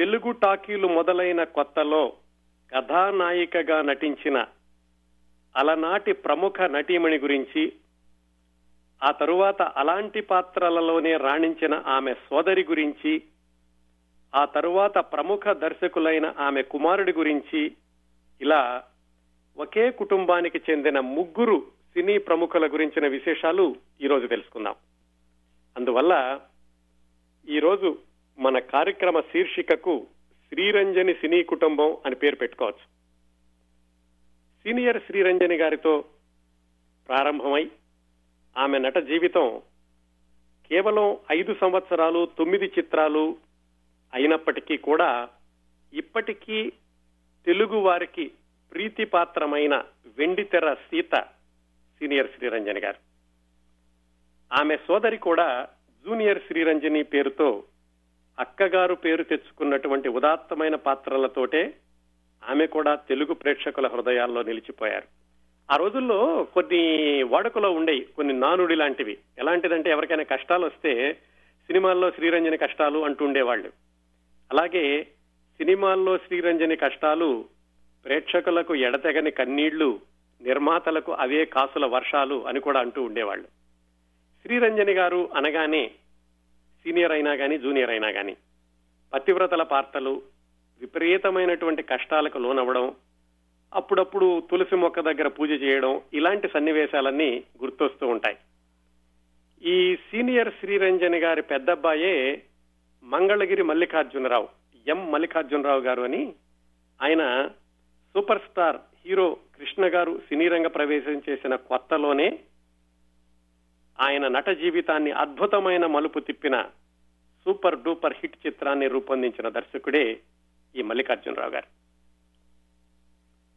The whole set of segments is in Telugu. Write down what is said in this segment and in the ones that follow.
తెలుగు టాకీలు మొదలైన కొత్తలో కథానాయికగా నటించిన అలనాటి ప్రముఖ నటీమణి గురించి ఆ తరువాత అలాంటి పాత్రలలోనే రాణించిన ఆమె సోదరి గురించి ఆ తరువాత ప్రముఖ దర్శకులైన ఆమె కుమారుడి గురించి ఇలా ఒకే కుటుంబానికి చెందిన ముగ్గురు సినీ ప్రముఖుల గురించిన విశేషాలు ఈరోజు తెలుసుకుందాం. అందువల్ల ఈరోజు మన కార్యక్రమ శీర్షికకు శ్రీరంజని సినీ కుటుంబం అని పేరు పెట్టుకోవచ్చు. సీనియర్ శ్రీరంజని గారితో ప్రారంభమై ఆమె నట జీవితం కేవలం ఐదు సంవత్సరాలు తొమ్మిది చిత్రాలు అయినప్పటికీ కూడా ఇప్పటికీ తెలుగు వారికి ప్రీతిపాత్రమైన వెండితెర సీత సీనియర్ శ్రీరంజని గారు. ఆమె సోదరి కూడా జూనియర్ శ్రీరంజని పేరుతో అక్కగారు పేరు తెచ్చుకున్నటువంటి ఉదాత్తమైన పాత్రలతోటే ఆమె కూడా తెలుగు ప్రేక్షకుల హృదయాల్లో నిలిచిపోయారు. ఆ రోజుల్లో కొన్ని వాడుకలో ఉండేవి కొన్ని నానుడి లాంటివి. ఎలాంటిదంటే ఎవరికైనా కష్టాలు వస్తే సినిమాల్లో శ్రీరంజని కష్టాలు అంటూ ఉండేవాళ్ళు. అలాగే సినిమాల్లో శ్రీరంజని కష్టాలు ప్రేక్షకులకు ఎడతెగని కన్నీళ్ళు నిర్మాతలకు అవే కాసుల వర్షాలు అని కూడా అంటూ ఉండేవాళ్ళు. శ్రీరంజని గారు అనగానే సీనియర్ అయినా కానీ జూనియర్ అయినా కానీ పతివ్రతల పార్తలు విపరీతమైనటువంటి కష్టాలకు లోనవ్వడం అప్పుడప్పుడు తులసి మొక్క దగ్గర పూజ చేయడం ఇలాంటి సన్నివేశాలన్నీ గుర్తొస్తూ ఉంటాయి. ఈ సీనియర్ శ్రీరంజని గారి పెద్దబ్బాయే మంగళగిరి మల్లికార్జునరావు ఎం మల్లికార్జునరావు గారు అని ఆయన సూపర్ స్టార్ హీరో కృష్ణ గారు సినీ రంగ ప్రవేశం చేసిన కొత్తలోనే ఆయన నట జీవితాన్ని అద్భుతమైన మలుపు తిప్పిన సూపర్ డూపర్ హిట్ చిత్రాన్ని రూపొందించిన దర్శకుడే ఈ మల్లికార్జునరావు గారు.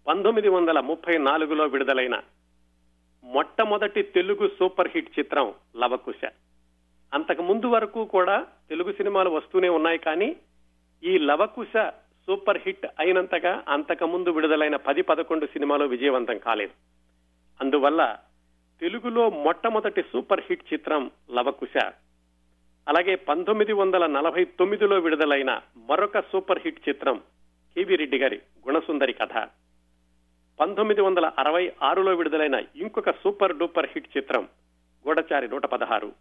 పంతొమ్మిది వందల ముప్పై నాలుగులో విడుదలైన మొట్టమొదటి తెలుగు సూపర్ హిట్ చిత్రం లవకుశ. అంతకు ముందు వరకు కూడా తెలుగు సినిమాలు వస్తూనే ఉన్నాయి కానీ ఈ లవకుశ సూపర్ హిట్ అయినంతగా అంతకు ముందు విడుదలైన పది పదకొండు సినిమాలు విజయవంతం కాలేదు. అందువల్ల తెలుగులో మొట్టమొదటి సూపర్ హిట్ చిత్రం లవకుశ. అలాగే పంతొమ్మిది వందల నలభై తొమ్మిదిలో విడుదలైన మరొక సూపర్ హిట్ చిత్రం కేవీ రెడ్డి గారి గుణసుందరి కథ. పంతొమ్మిది వందల అరవై ఆరులో విడుదలైన ఇంకొక సూపర్ డూపర్ హిట్ చిత్రం గూఢచారి నూట పదహారు.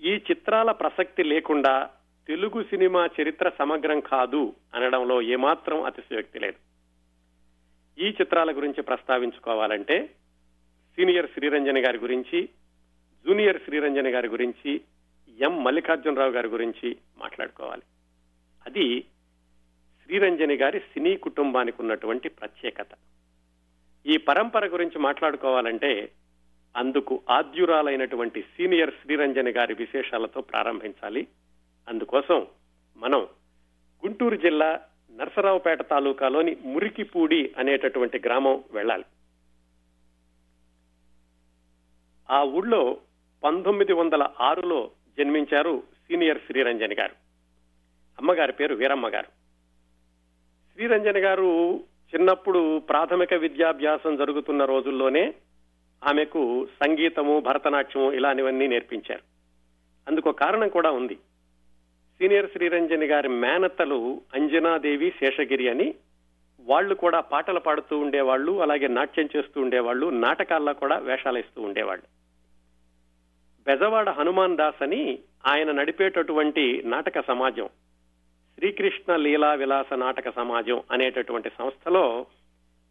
ఈ చిత్రాల ప్రసక్తి లేకుండా తెలుగు సినిమా చరిత్ర సమగ్రం కాదు అనడంలో ఏమాత్రం అతిశయోక్తి లేదు. ఈ చిత్రాల గురించి ప్రస్తావించుకోవాలంటే సీనియర్ శ్రీరంజని గారి గురించి జూనియర్ శ్రీరంజని గారి గురించి ఎం మల్లికార్జునరావు గారి గురించి మాట్లాడుకోవాలి. అది శ్రీరంజని గారి సినీ కుటుంబానికి ఉన్నటువంటి ప్రత్యేకత. ఈ పరంపర గురించి మాట్లాడుకోవాలంటే అందుకు ఆద్యురాలైనటువంటి సీనియర్ శ్రీరంజని గారి విశేషాలతో ప్రారంభించాలి. అందుకోసం మనం గుంటూరు జిల్లా నరసరావుపేట తాలూకాలోని మురికిపూడి అనేటటువంటి గ్రామం వెళ్ళాలి. ఆ ఊళ్ళో పంతొమ్మిది వందల ఆరులో జన్మించారు సీనియర్ శ్రీరంజని గారు. అమ్మగారి పేరు వీరమ్మ గారు. శ్రీరంజని గారు చిన్నప్పుడు ప్రాథమిక విద్యాభ్యాసం జరుగుతున్న రోజుల్లోనే ఆమెకు సంగీతము భరతనాట్యము ఇలాంటివన్నీ నేర్పించారు. అందుకు కారణం కూడా ఉంది. సీనియర్ శ్రీరంజని గారి మేనత్తలు అంజనాదేవి శేషగిరి అని వాళ్ళు కూడా పాటలు పాడుతూ ఉండేవాళ్ళు అలాగే నాట్యం చేస్తూ ఉండేవాళ్ళు నాటకాల్లో కూడా వేషాలు ఇస్తూ ఉండేవాళ్ళు. బెజవాడ హనుమాన్ దాస్ అని ఆయన నడిపేటటువంటి నాటక సమాజం శ్రీకృష్ణ లీలా విలాస నాటక సమాజం అనేటటువంటి సంస్థలో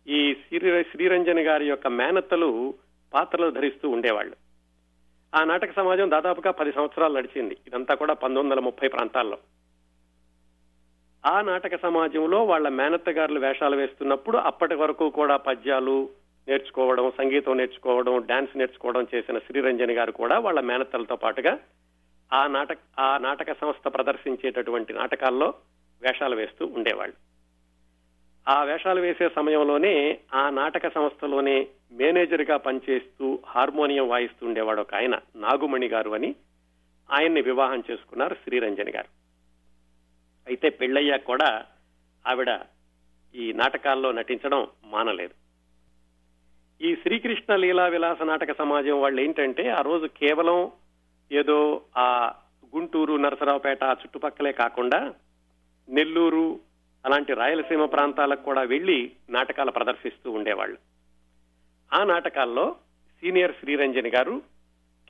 ఈ శ్రీ శ్రీరంజన్ గారి యొక్క మేనత్తలు పాత్రలు ధరిస్తూ ఉండేవాళ్ళు. ఆ నాటక సమాజం దాదాపుగా పది సంవత్సరాలు నడిచింది. ఇదంతా కూడా పంతొమ్మిది వందల ముప్పై ప్రాంతాల్లో. ఆ నాటక సమాజంలో వాళ్ళ మేనత్తగారులు వేషాలు వేస్తున్నప్పుడు అప్పటి వరకు కూడా పద్యాలు నేర్చుకోవడం సంగీతం నేర్చుకోవడం డాన్స్ నేర్చుకోవడం చేసిన శ్రీరంజని గారు కూడా వాళ్ళ మేనత్తలతో పాటుగా ఆ నాటక ఆ నాటక సంస్థ ప్రదర్శించేటటువంటి నాటకాల్లో వేషాలు వేస్తూ ఉండేవాళ్ళు. ఆ వేషాలు వేసే సమయంలోనే ఆ నాటక సంస్థలోనే మేనేజర్గా పనిచేస్తూ హార్మోనియం వాయిస్తూ ఉండేవాడు ఒక ఆయన నాగుమణి గారు అని. ఆయన్ని వివాహం చేసుకున్నారు శ్రీరంజని గారు. అయితే పెళ్ళయ్యాక కూడా ఆవిడ ఈ నాటకాల్లో నటించడం మానలేదు. ఈ శ్రీకృష్ణ లీలా విలాస నాటక సమాజం వాళ్ళు ఏంటంటే ఆ రోజు కేవలం ఏదో ఆ గుంటూరు నరసరావుపేట ఆ చుట్టుపక్కలే కాకుండా నెల్లూరు అలాంటి రాయలసీమ ప్రాంతాలకు కూడా వెళ్ళి నాటకాలు ప్రదర్శిస్తూ ఉండేవాళ్ళు. ఆ నాటకాల్లో సీనియర్ శ్రీరంజని గారు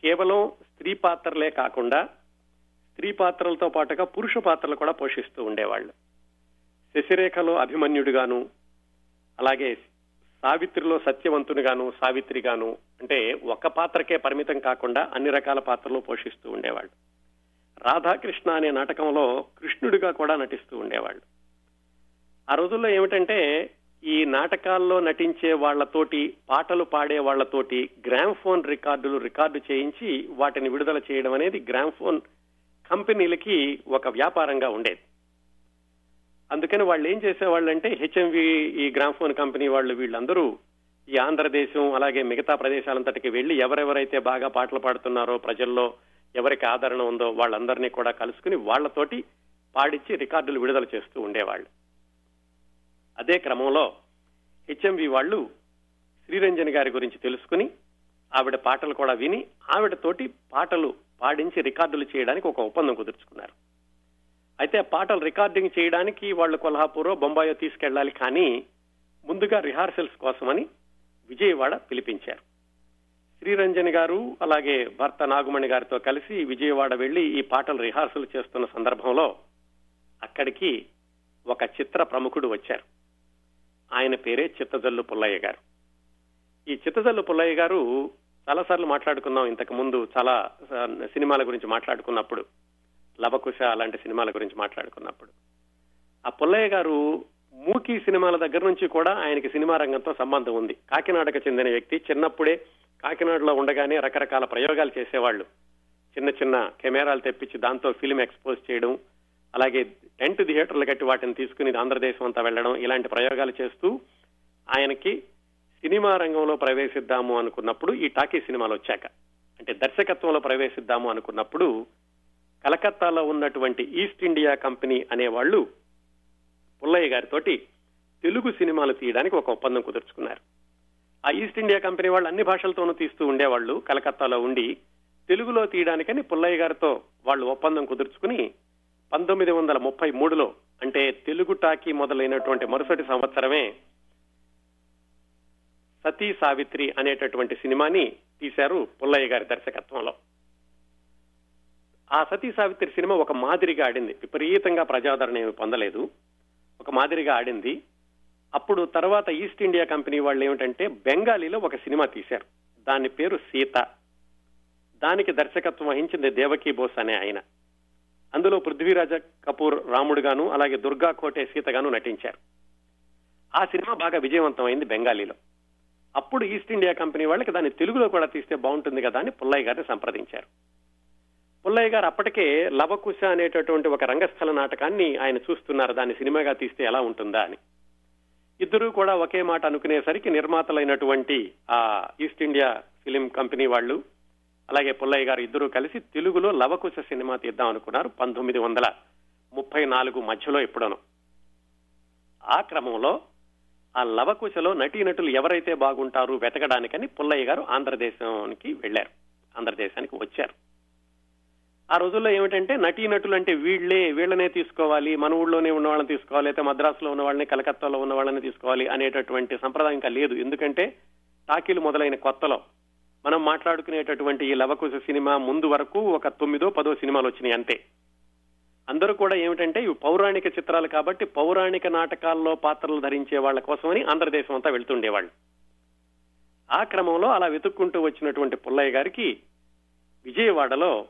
కేవలం స్త్రీ పాత్రలే కాకుండా స్త్రీ పాత్రలతో పాటుగా పురుష పాత్రలు కూడా పోషిస్తూ ఉండేవాళ్ళు. శశిరేఖలో అభిమన్యుడిగాను అలాగే సావిత్రిలో సత్యవంతునిగాను సావిత్రిగాను అంటే ఒక పాత్రకే పరిమితం కాకుండా అన్ని రకాల పాత్రలు పోషిస్తూ ఉండేవాళ్ళు. రాధాకృష్ణ అనే నాటకంలో కృష్ణుడిగా కూడా నటిస్తూ ఉండేవాళ్ళు. ఆ రోజుల్లో ఏమిటంటే ఈ నాటకాల్లో నటించే వాళ్ళతోటి పాటలు పాడే వాళ్ళతోటి గ్రామ్ఫోన్ రికార్డులు రికార్డు చేయించి వాటిని విడుదల చేయడం అనేది గ్రామ్ఫోన్ కంపెనీలకి ఒక వ్యాపారంగా ఉండేది. అందుకని వాళ్ళు ఏం చేసేవాళ్ళంటే హెచ్ఎంవి ఈ గ్రామ్ఫోన్ కంపెనీ వాళ్ళు వీళ్ళందరూ ఈ ఆంధ్రదేశం అలాగే మిగతా ప్రదేశాలంతటికి వెళ్ళి ఎవరెవరైతే బాగా పాటలు పాడుతున్నారో ప్రజల్లో ఎవరికి ఆదరణ ఉందో వాళ్ళందరినీ కూడా కలుసుకుని వాళ్ళతోటి పాడించి రికార్డులు విడుదల చేస్తూ ఉండేవాళ్ళు. అదే క్రమంలో హెచ్ఎంవి వాళ్ళు శ్రీరంజన్ గారి గురించి తెలుసుకుని ఆవిడ పాటలు కూడా విని ఆవిడతోటి పాటలు పాడించి రికార్డులు చేయడానికి ఒక ఒప్పందం కుదుర్చుకున్నారు. అయితే పాటలు రికార్డింగ్ చేయడానికి వాళ్ళు కొల్హాపూరో బొంబాయో తీసుకెళ్ళాలి కానీ ముందుగా రిహార్సల్స్ కోసమని విజయవాడ పిలిపించారు. శ్రీరంజన్ గారు అలాగే భర్త నాగుమణి గారితో కలిసి విజయవాడ వెళ్ళి ఈ పాటలు రిహార్సల్ చేస్తున్న సందర్భంలో అక్కడికి ఒక చిత్ర ప్రముఖుడు వచ్చారు. ఆయన పేరే చిత్తజల్లు పుల్లయ్య గారు. ఈ చిత్తజల్లు పుల్లయ్య గారు చాలాసార్లు మాట్లాడుకున్నాం ఇంతకు ముందు చాలా సినిమాల గురించి మాట్లాడుకున్నప్పుడు లవకుశ అలాంటి సినిమాల గురించి మాట్లాడుకున్నప్పుడు. ఆ పుల్లయ్య గారు మూకీ సినిమాల దగ్గర నుంచి కూడా ఆయనకి సినిమా రంగంతో సంబంధం ఉంది. కాకినాడకు చెందిన వ్యక్తి చిన్నప్పుడే కాకినాడలో ఉండగానే రకరకాల ప్రయోగాలు చేసేవాళ్ళు. చిన్న చిన్న కెమెరాలు తెప్పించి దాంతో ఫిల్మ్ ఎక్స్పోజ్ చేయడం అలాగే టెంట్ థియేటర్లు కట్టి వాటిని తీసుకుని ఆంధ్రదేశం అంతా వెళ్ళడం ఇలాంటి ప్రయోగాలు చేస్తూ ఆయనకి సినిమా రంగంలో ప్రవేశిద్దాము అనుకున్నప్పుడు ఈ టాకీ సినిమాలు వచ్చాక అంటే దర్శకత్వంలో ప్రవేశిద్దాము అనుకున్నప్పుడు కలకత్తాలో ఉన్నటువంటి ఈస్ట్ ఇండియా కంపెనీ అనేవాళ్ళు పుల్లయ్య గారితోటి తెలుగు సినిమాలు తీయడానికి ఒక ఒప్పందం కుదుర్చుకున్నారు. ఆ ఈస్ట్ ఇండియా కంపెనీ వాళ్ళు అన్ని భాషలతోనూ తీస్తూ ఉండేవాళ్ళు కలకత్తాలో ఉండి తెలుగులో తీయడానికని పుల్లయ్య గారితో వాళ్ళు ఒప్పందం కుదుర్చుకుని పంతొమ్మిది వందల ముప్పై మూడులో అంటే తెలుగు టాకీ మొదలైనటువంటి మరుసటి సంవత్సరమే సతీ సావిత్రి అనేటటువంటి సినిమాని తీశారు పుల్లయ్య గారి దర్శకత్వంలో. ఆ సతీ సావిత్రి సినిమా ఒక మాదిరిగా ఆడింది. విపరీతంగా ప్రజాదరణ ఏమి పొందలేదు. ఒక మాదిరిగా ఆడింది. అప్పుడు తర్వాత ఈస్ట్ ఇండియా కంపెనీ వాళ్ళు ఏమిటంటే బెంగాలీలో ఒక సినిమా తీశారు. దాని పేరు సీత. దానికి దర్శకత్వం వహించింది దేవకీ బోస్ అనే ఆయన. అందులో పృథ్వీరాజ కపూర్ రాముడుగాను అలాగే దుర్గా కోటే సీతగాను నటించారు. ఆ సినిమా బాగా విజయవంతమైంది బెంగాలీలో. అప్పుడు ఈస్ట్ ఇండియా కంపెనీ వాళ్ళకి దాన్ని తెలుగులో కూడా తీస్తే బాగుంటుంది కదా అని పుల్లయ్య గారిని సంప్రదించారు. పుల్లయ్య గారు అప్పటికే లవకుశ అనేటటువంటి ఒక రంగస్థల నాటకాన్ని ఆయన చూస్తున్నారు దాన్ని సినిమాగా తీస్తే ఎలా ఉంటుందా అని. ఇద్దరూ కూడా ఒకే మాట అనుకునేసరికి నిర్మాతలైనటువంటి ఆ ఈస్ట్ ఇండియా ఫిలిం కంపెనీ వాళ్ళు అలాగే పుల్లయ్య గారు ఇద్దరూ కలిసి తెలుగులో లవకుశ సినిమా తీద్దాం అనుకున్నారు పంతొమ్మిది వందల ముప్పై నాలుగు మధ్యలో ఎప్పుడను. ఆ క్రమంలో ఆ లవకుశలో నటీనటులు ఎవరైతే బాగుంటారు వెతకడానికని పుల్లయ్య గారు ఆంధ్రదేశానికి వెళ్ళారు ఆంధ్రదేశానికి వచ్చారు. ఆ రోజుల్లో ఏమిటంటే నటీనటులు అంటే వీళ్ళే వీళ్ళనే తీసుకోవాలి మన ఊళ్ళోనే ఉన్న వాళ్ళని తీసుకోవాలి అయితే మద్రాసులో ఉన్న వాళ్ళని కలకత్తాలో ఉన్న వాళ్ళని తీసుకోవాలి అనేటటువంటి సంప్రదాయం ఇంకా లేదు. ఎందుకంటే టాకీలు మొదలైన కొత్తలో మనం మాట్లాడుకునేటటువంటి ఈ లవకుశ సినిమా ముందు వరకు ఒక తొమ్మిదో పదో సినిమాలు వచ్చినాయి అంతే. అందరూ కూడా ఏమిటంటే ఇవి పౌరాణిక చిత్రాలు కాబట్టి పౌరాణిక నాటకాల్లో పాత్రలు ధరించే వాళ్ళ కోసమని ఆంధ్రదేశం అంతా వెళ్తుండేవాళ్ళు. ఆ క్రమంలో అలా వెతుక్కుంటూ వచ్చినటువంటి పుల్లయ్య గారికి విజయవాడలో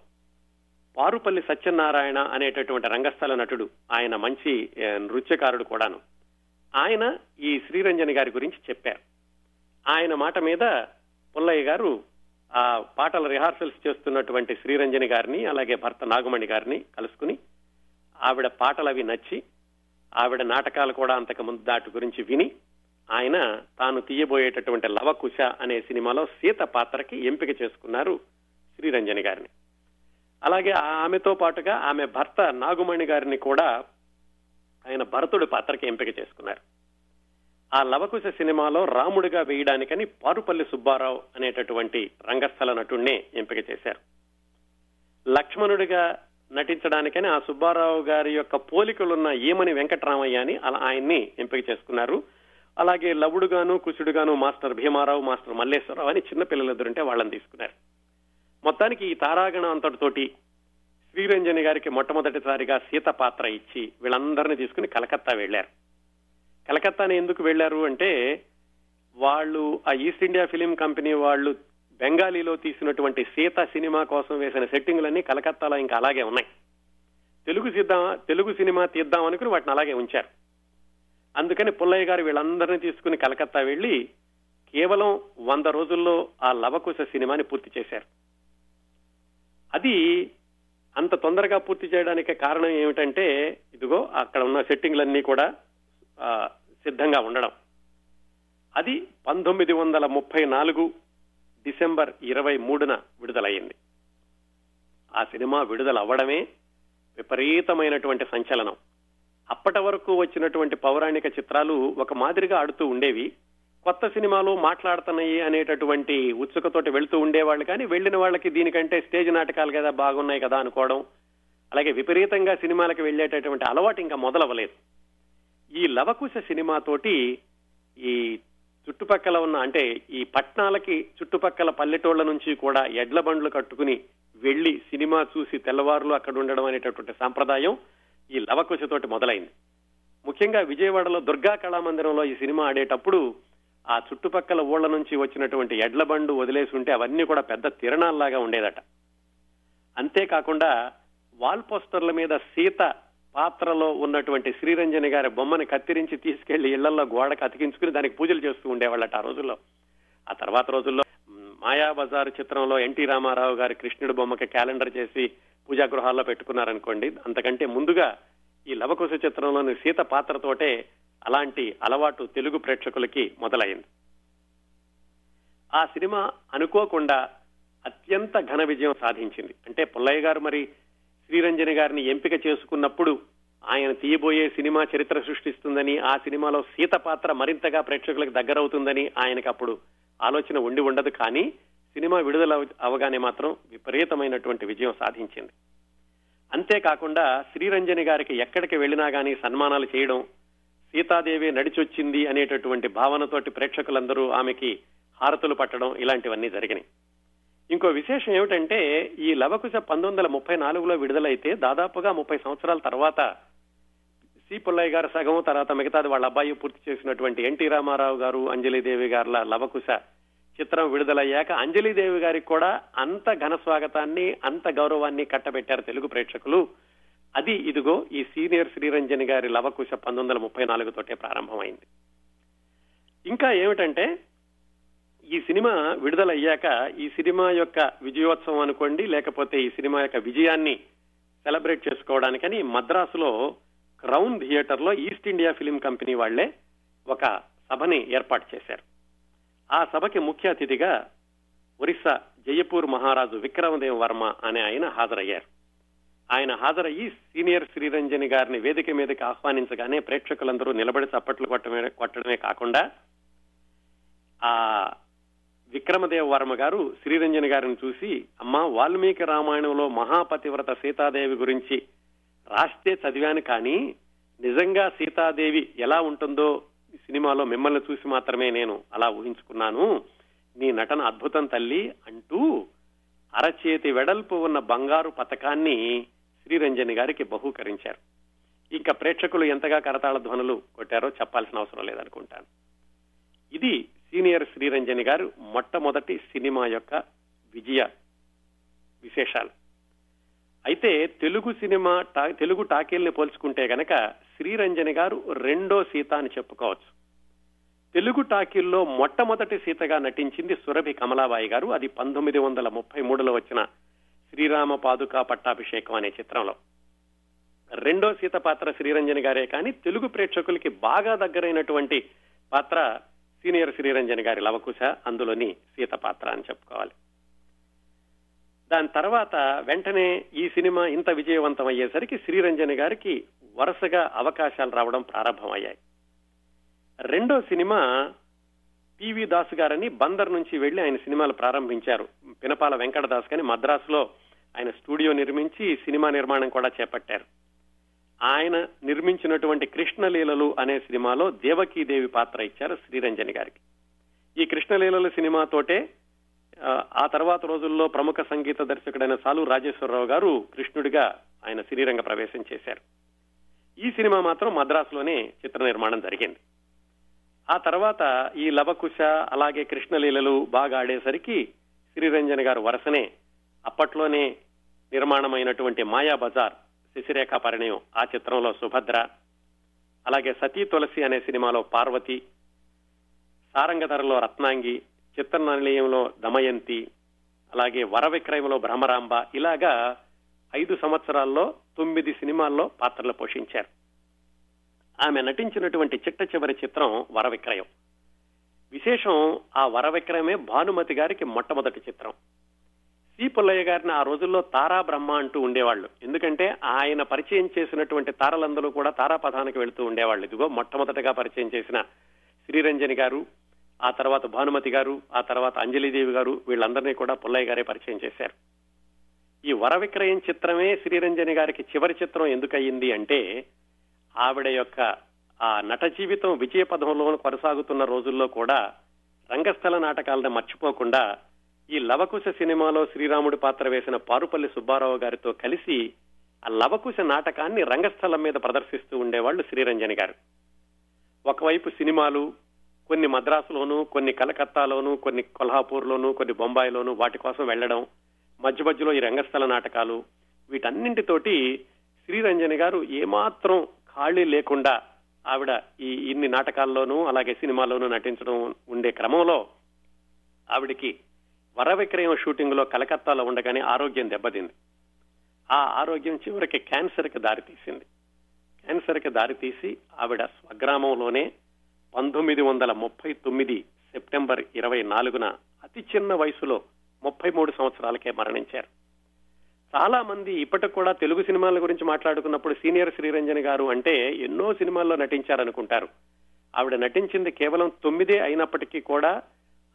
పారుపల్లి సత్యనారాయణ అనేటటువంటి రంగస్థల నటుడు ఆయన మంచి నృత్యకారుడు కూడాను. ఆయన ఈ శ్రీరంజని గారి గురించి చెప్పారు. ఆయన మాట మీద పుల్లయ్య గారు ఆ పాటల రిహార్సల్స్ చేస్తున్నటువంటి శ్రీరంజని గారిని అలాగే భర్త నాగమణి గారిని కలుసుకుని ఆవిడ పాటలు అవి నచ్చి ఆవిడ నాటకాలు కూడా అంతకు ముందు దాటి గురించి విని ఆయన తాను తీయబోయేటటువంటి లవకుశ అనే సినిమాలో సీత పాత్రకి ఎంపిక చేసుకున్నారు శ్రీరంజని గారిని. అలాగే ఆమెతో పాటుగా ఆమె భర్త నాగుమణి గారిని కూడా ఆయన భరతుడి పాత్రకి ఎంపిక చేసుకున్నారు. ఆ లవకుశ సినిమాలో రాముడిగా వేయడానికని పారుపల్లి సుబ్బారావు అనేటటువంటి రంగస్థల నటుణ్ణే ఎంపిక చేశారు. లక్ష్మణుడిగా నటించడానికని ఆ సుబ్బారావు గారి యొక్క పోలికలున్న ఏమని వెంకటరామయ్య అని అలా ఆయన్ని ఎంపిక చేసుకున్నారు. అలాగే లవుడుగాను కుశుడుగాను మాస్టర్ భీమారావు మాస్టర్ మల్లేశ్వరరావు అని చిన్న పిల్లలిద్దరుంటే వాళ్ళని తీసుకున్నారు. మొత్తానికి ఈ తారాగణం అంతటితోటి శ్రీరంజని గారికి మొట్టమొదటిసారిగా సీత పాత్ర ఇచ్చి వీళ్ళందరినీ తీసుకుని కలకత్తా వెళ్ళారు కలకత్తాని ఎందుకు వెళ్ళారు అంటే వాళ్ళు ఆ ఈస్ట్ ఇండియా ఫిలిం కంపెనీ వాళ్ళు బెంగాలీలో తీసినటువంటి సీత సినిమా కోసం వేసిన సెట్టింగ్లన్నీ కలకత్తాలో ఇంకా అలాగే ఉన్నాయి. తెలుగు సిద్ధా తెలుగు సినిమా తీద్దాం అనుకుని వాటిని అలాగే ఉంచారు. అందుకని పుల్లయ్య గారు వీళ్ళందరినీ తీసుకుని కలకత్తా వెళ్ళి కేవలం వంద రోజుల్లో ఆ లవకుశ సినిమాని పూర్తి చేశారు. అది అంత తొందరగా పూర్తి చేయడానికి కారణం ఏమిటంటే ఇదిగో అక్కడ ఉన్న సెట్టింగ్లన్నీ కూడా సిద్ధంగా ఉండడం. అది పంతొమ్మిది వందల ముప్పై నాలుగు డిసెంబర్ ఇరవై మూడున విడుదలయ్యింది. ఆ సినిమా విడుదల అవ్వడమే విపరీతమైనటువంటి సంచలనం. అప్పటి వరకు వచ్చినటువంటి పౌరాణిక చిత్రాలు ఒక మాదిరిగా ఆడుతూ ఉండేవి. కొత్త సినిమాలు మాట్లాడుతున్నాయి అనేటటువంటి ఉత్సుకతోటి వెళ్తూ ఉండేవాళ్ళు కానీ వెళ్ళిన వాళ్ళకి దీనికంటే స్టేజ్ నాటకాలు కదా బాగున్నాయి కదా అనుకోవడం అలాగే విపరీతంగా సినిమాలకు వెళ్ళేటటువంటి అలవాటు ఇంకా మొదలవ్వలేదు. ఈ లవకుశ సినిమాతోటి ఈ చుట్టుపక్కల ఉన్న అంటే ఈ పట్నాలకి చుట్టుపక్కల పల్లెటూళ్ళ నుంచి కూడా ఎడ్ల బండ్లు కట్టుకుని వెళ్ళి సినిమా చూసి తెల్లవారులు అక్కడ ఉండడం అనేటటువంటి సాంప్రదాయం ఈ లవకుశతోటి మొదలైంది. ముఖ్యంగా విజయవాడలో దుర్గా కళామందిరంలో ఈ సినిమా ఆడేటప్పుడు ఆ చుట్టుపక్కల ఊళ్ళ నుంచి వచ్చినటువంటి ఎడ్ల బండు వదిలేసి ఉంటే అవన్నీ కూడా పెద్ద తిరణాల్లాగా ఉండేదట. అంతేకాకుండా వాల్ పోస్టర్ల మీద సీత పాత్రలో ఉన్నటువంటి శ్రీరంజని గారి బొమ్మను కత్తిరించి తీసుకెళ్ళి ఇళ్ళలో గోడకు అతికించుకుని దానికి పూజలు చేస్తూ ఉండేవాళ్ళట ఆ రోజుల్లో. ఆ తర్వాత రోజుల్లో మాయాబజార్ మాయా చిత్రంలో ఎన్టీ రామారావు గారి కృష్ణుడి బొమ్మకి క్యాలెండర్ చేసి పూజా గృహాల్లో పెట్టుకున్నారనుకోండి అంతకంటే ముందుగా ఈ లవకుశ చిత్రంలోని సీత పాత్రతోటే అలాంటి అలవాటు తెలుగు ప్రేక్షకులకి మొదలైంది. ఆ సినిమా అనుకోకుండా అత్యంత ఘన విజయం సాధించింది. అంటే పుల్లయ్య గారు మరి శ్రీరంజని గారిని ఎంపిక చేసుకున్నప్పుడు ఆయన తీయబోయే సినిమా చరిత్ర సృష్టిస్తుందని ఆ సినిమాలో సీత పాత్ర మరింతగా ప్రేక్షకులకు దగ్గరవుతుందని ఆయనకు అప్పుడు ఆలోచన ఉండి ఉండదు కానీ సినిమా విడుదల అవగానే మాత్రం విపరీతమైనటువంటి విజయం సాధించింది. అంతేకాకుండా శ్రీరంజని గారికి ఎక్కడికి వెళ్ళినా గానీ సన్మానాలు చేయడం సీతాదేవి నడిచొచ్చింది అనేటటువంటి భావనతోటి ప్రేక్షకులందరూ ఆమెకి హారతులు పట్టడం ఇలాంటివన్నీ జరిగినాయి. ఇంకో విశేషం ఏమిటంటే ఈ లవకుశ పంతొమ్మిది వందల ముప్పై నాలుగులో విడుదలైతే దాదాపుగా ముప్పై సంవత్సరాల తర్వాత సి. పుల్లయ్య గారు సగం తర్వాత మిగతాది వాళ్ళ అబ్బాయి పూర్తి చేసినటువంటి ఎన్టీ రామారావు గారు అంజలిదేవి గారుల లవకుశ చిత్రం విడుదలయ్యాక అంజలిదేవి గారికి కూడా అంత ఘన స్వాగతాన్ని అంత గౌరవాన్ని కట్టబెట్టారు తెలుగు ప్రేక్షకులు. అది ఇదిగో ఈ సీనియర్ శ్రీరంజని గారి లవకుశ పంతొమ్మిది వందల ముప్పై నాలుగు తోటే ప్రారంభమైంది. ఇంకా ఏమిటంటే ఈ సినిమా విడుదలయ్యాక ఈ సినిమా యొక్క విజయోత్సవం అనుకోండి లేకపోతే ఈ సినిమా యొక్క విజయాన్ని సెలబ్రేట్ చేసుకోవడానికని మద్రాసులో క్రౌన్ థియేటర్లో ఈస్ట్ ఇండియా ఫిలిం కంపెనీ వాళ్ళే ఒక సభని ఏర్పాటు చేశారు. ఆ సభకి ముఖ్య అతిథిగా ఒరిస్సా జయపూర్ మహారాజు విక్రమదేవ్ వర్మ అనే ఆయన హాజరయ్యారు. ఆయన హాజరయ్యి సీనియర్ శ్రీరంజని గారిని వేదిక మీదకి ఆహ్వానించగానే ప్రేక్షకులందరూ నిలబడి చప్పట్లు కొట్టడమే కొట్టడమే కాకుండా ఆ విక్రమదేవ వర్మ గారు శ్రీరంజని గారిని చూసి అమ్మ వాల్మీకి రామాయణంలో మహాపతివ్రత సీతాదేవి గురించి రాస్తే చదివాను కానీ నిజంగా సీతాదేవి ఎలా ఉంటుందో సినిమాలో మిమ్మల్ని చూసి మాత్రమే నేను అలా ఊహించుకున్నాను. నీ నటన అద్భుతం తల్లి అంటూ అరచేతి వెడల్పు ఉన్న బంగారు పథకాన్ని శ్రీరంజని గారికి బహూకరించారు. ఇంకా ప్రేక్షకులు ఎంతగా కరతాళ ధ్వనులు కొట్టారో చెప్పాల్సిన అవసరం లేదనుకుంటాను. ఇది సీనియర్ శ్రీరంజని గారు మొట్టమొదటి సినిమా యొక్క విజయ విశేషాలు. అయితే తెలుగు సినిమా తెలుగు టాకీల్ని పోల్చుకుంటే గనక శ్రీరంజని గారు రెండో సీత అని చెప్పుకోవచ్చు. తెలుగు టాకీల్లో మొట్టమొదటి సీతగా నటించింది సురభి కమలాబాయి గారు. అది పంతొమ్మిది వందల ముప్పై మూడులో వచ్చిన శ్రీరామ పాదుకా పట్టాభిషేకం అనే చిత్రంలో. రెండో సీత పాత్ర శ్రీరంజని గారే కానీ తెలుగు ప్రేక్షకులకి బాగా దగ్గరైనటువంటి పాత్ర సీనియర్ శ్రీరంజన్ గారి లవకుశ అందులోని సీత పాత్ర అని చెప్పుకోవాలి. దాని తర్వాత వెంటనే ఈ సినిమా ఇంత విజయవంతం అయ్యేసరికి శ్రీరంజని గారికి వరుసగా అవకాశాలు రావడం ప్రారంభమయ్యాయి. రెండో సినిమా పివి దాస్ గారని బందర్ నుంచి వెళ్ళి ఆయన సినిమాలు ప్రారంభించారు. పినపాల వెంకటదాస్ గాని మద్రాసులో ఆయన స్టూడియో నిర్మించి సినిమా నిర్మాణం కూడా చేపట్టారు. ఆయన నిర్మించినటువంటి కృష్ణలీలలు అనే సినిమాలో దేవకీదేవి పాత్ర ఇచ్చారు శ్రీరంజని గారికి. ఈ కృష్ణలీలలు సినిమాతోటే ఆ, ఆ తర్వాత రోజుల్లో ప్రముఖ సంగీత దర్శకుడైన సాలు రాజేశ్వరరావు గారు కృష్ణుడిగా ఆయన శ్రీరంగ ప్రవేశం చేశారు. ఈ సినిమా మాత్రం మద్రాసులోనే చిత్ర నిర్మాణం జరిగింది. ఆ తర్వాత ఈ లవకుశ అలాగే కృష్ణలీలలు బాగా ఆడేసరికి శ్రీరంజన్ గారు వరుసనే అప్పట్లోనే నిర్మాణమైనటువంటి మాయా బజార్ శశిరేఖ పరిణయం. ఆ చిత్రంలో సుభద్ర అలాగే సతీ తులసి అనే సినిమాలో పార్వతి సారంగధరలో రత్నాంగి చిత్రనిలయంలో దమయంతి అలాగే వర విక్రయంలో భ్రమరాంబ ఇలాగా ఐదు సంవత్సరాల్లో తొమ్మిది సినిమాల్లో పాత్రలు పోషించారు. ఆమె నటించినటువంటి చిట్ట చివరి చిత్రం వర విక్రయం విశేషం ఆ వరవిక్రయమే భానుమతి గారికి మొట్టమొదటి చిత్రం. సి పుల్లయ్య గారిని ఆ రోజుల్లో తారా బ్రహ్మ అంటూ ఉండేవాళ్ళు. ఎందుకంటే ఆయన పరిచయం చేసినటువంటి తారలందరూ కూడా తారా పథానికి వెళుతూ ఉండేవాళ్ళు. ఇదిగో మొట్టమొదటగా పరిచయం చేసిన శ్రీరంజని గారు ఆ తర్వాత భానుమతి గారు ఆ తర్వాత అంజలిదేవి గారు వీళ్ళందరినీ కూడా పుల్లయ్య గారే పరిచయం చేశారు. ఈ వర విక్రయం చిత్రమే శ్రీరంజని గారికి చివరి చిత్రం ఎందుకయ్యింది అంటే ఆవిడ యొక్క ఆ నట జీవితం విజయ పదంలో కొనసాగుతున్న రోజుల్లో కూడా రంగస్థల నాటకాలను మర్చిపోకుండా ఈ లవకుశ సినిమాలో శ్రీరాముడి పాత్ర వేసిన పారుపల్లి సుబ్బారావు గారితో కలిసి ఆ లవకుశ నాటకాన్ని రంగస్థలం మీద ప్రదర్శిస్తూ ఉండేవాళ్ళు శ్రీరంజని గారు. ఒకవైపు సినిమాలు కొన్ని మద్రాసులోను కొన్ని కలకత్తాలోను కొన్ని కొల్హాపూర్లోను కొన్ని బొంబాయిలోను వాటి కోసం వెళ్ళడం మధ్య మధ్యలో ఈ రంగస్థల నాటకాలు వీటన్నింటితోటి శ్రీరంజని గారు ఏమాత్రం ఖాళీ లేకుండా ఆవిడ ఈ ఇన్ని నాటకాల్లోనూ అలాగే సినిమాల్లోనూ నటించడం ఉండే క్రమంలో ఆవిడికి వర విక్రయం షూటింగ్లో కలకత్తాలో ఉండగానే ఆరోగ్యం దెబ్బతింది. ఆ ఆరోగ్యం చివరికి క్యాన్సర్కి దారితీసింది. క్యాన్సర్కి దారితీసి ఆవిడ స్వగ్రామంలోనే పంతొమ్మిది వందల ముప్పై తొమ్మిది సెప్టెంబర్ ఇరవై నాలుగున అతి చిన్న వయసులో ముప్పై మూడు సంవత్సరాలకే మరణించారు. చాలా మంది ఇప్పటికి కూడా తెలుగు సినిమాల గురించి మాట్లాడుకున్నప్పుడు సీనియర్ శ్రీరంజన్ గారు అంటే ఎన్నో సినిమాల్లో నటించారనుకుంటారు. ఆవిడ నటించింది కేవలం తొమ్మిదే అయినప్పటికీ కూడా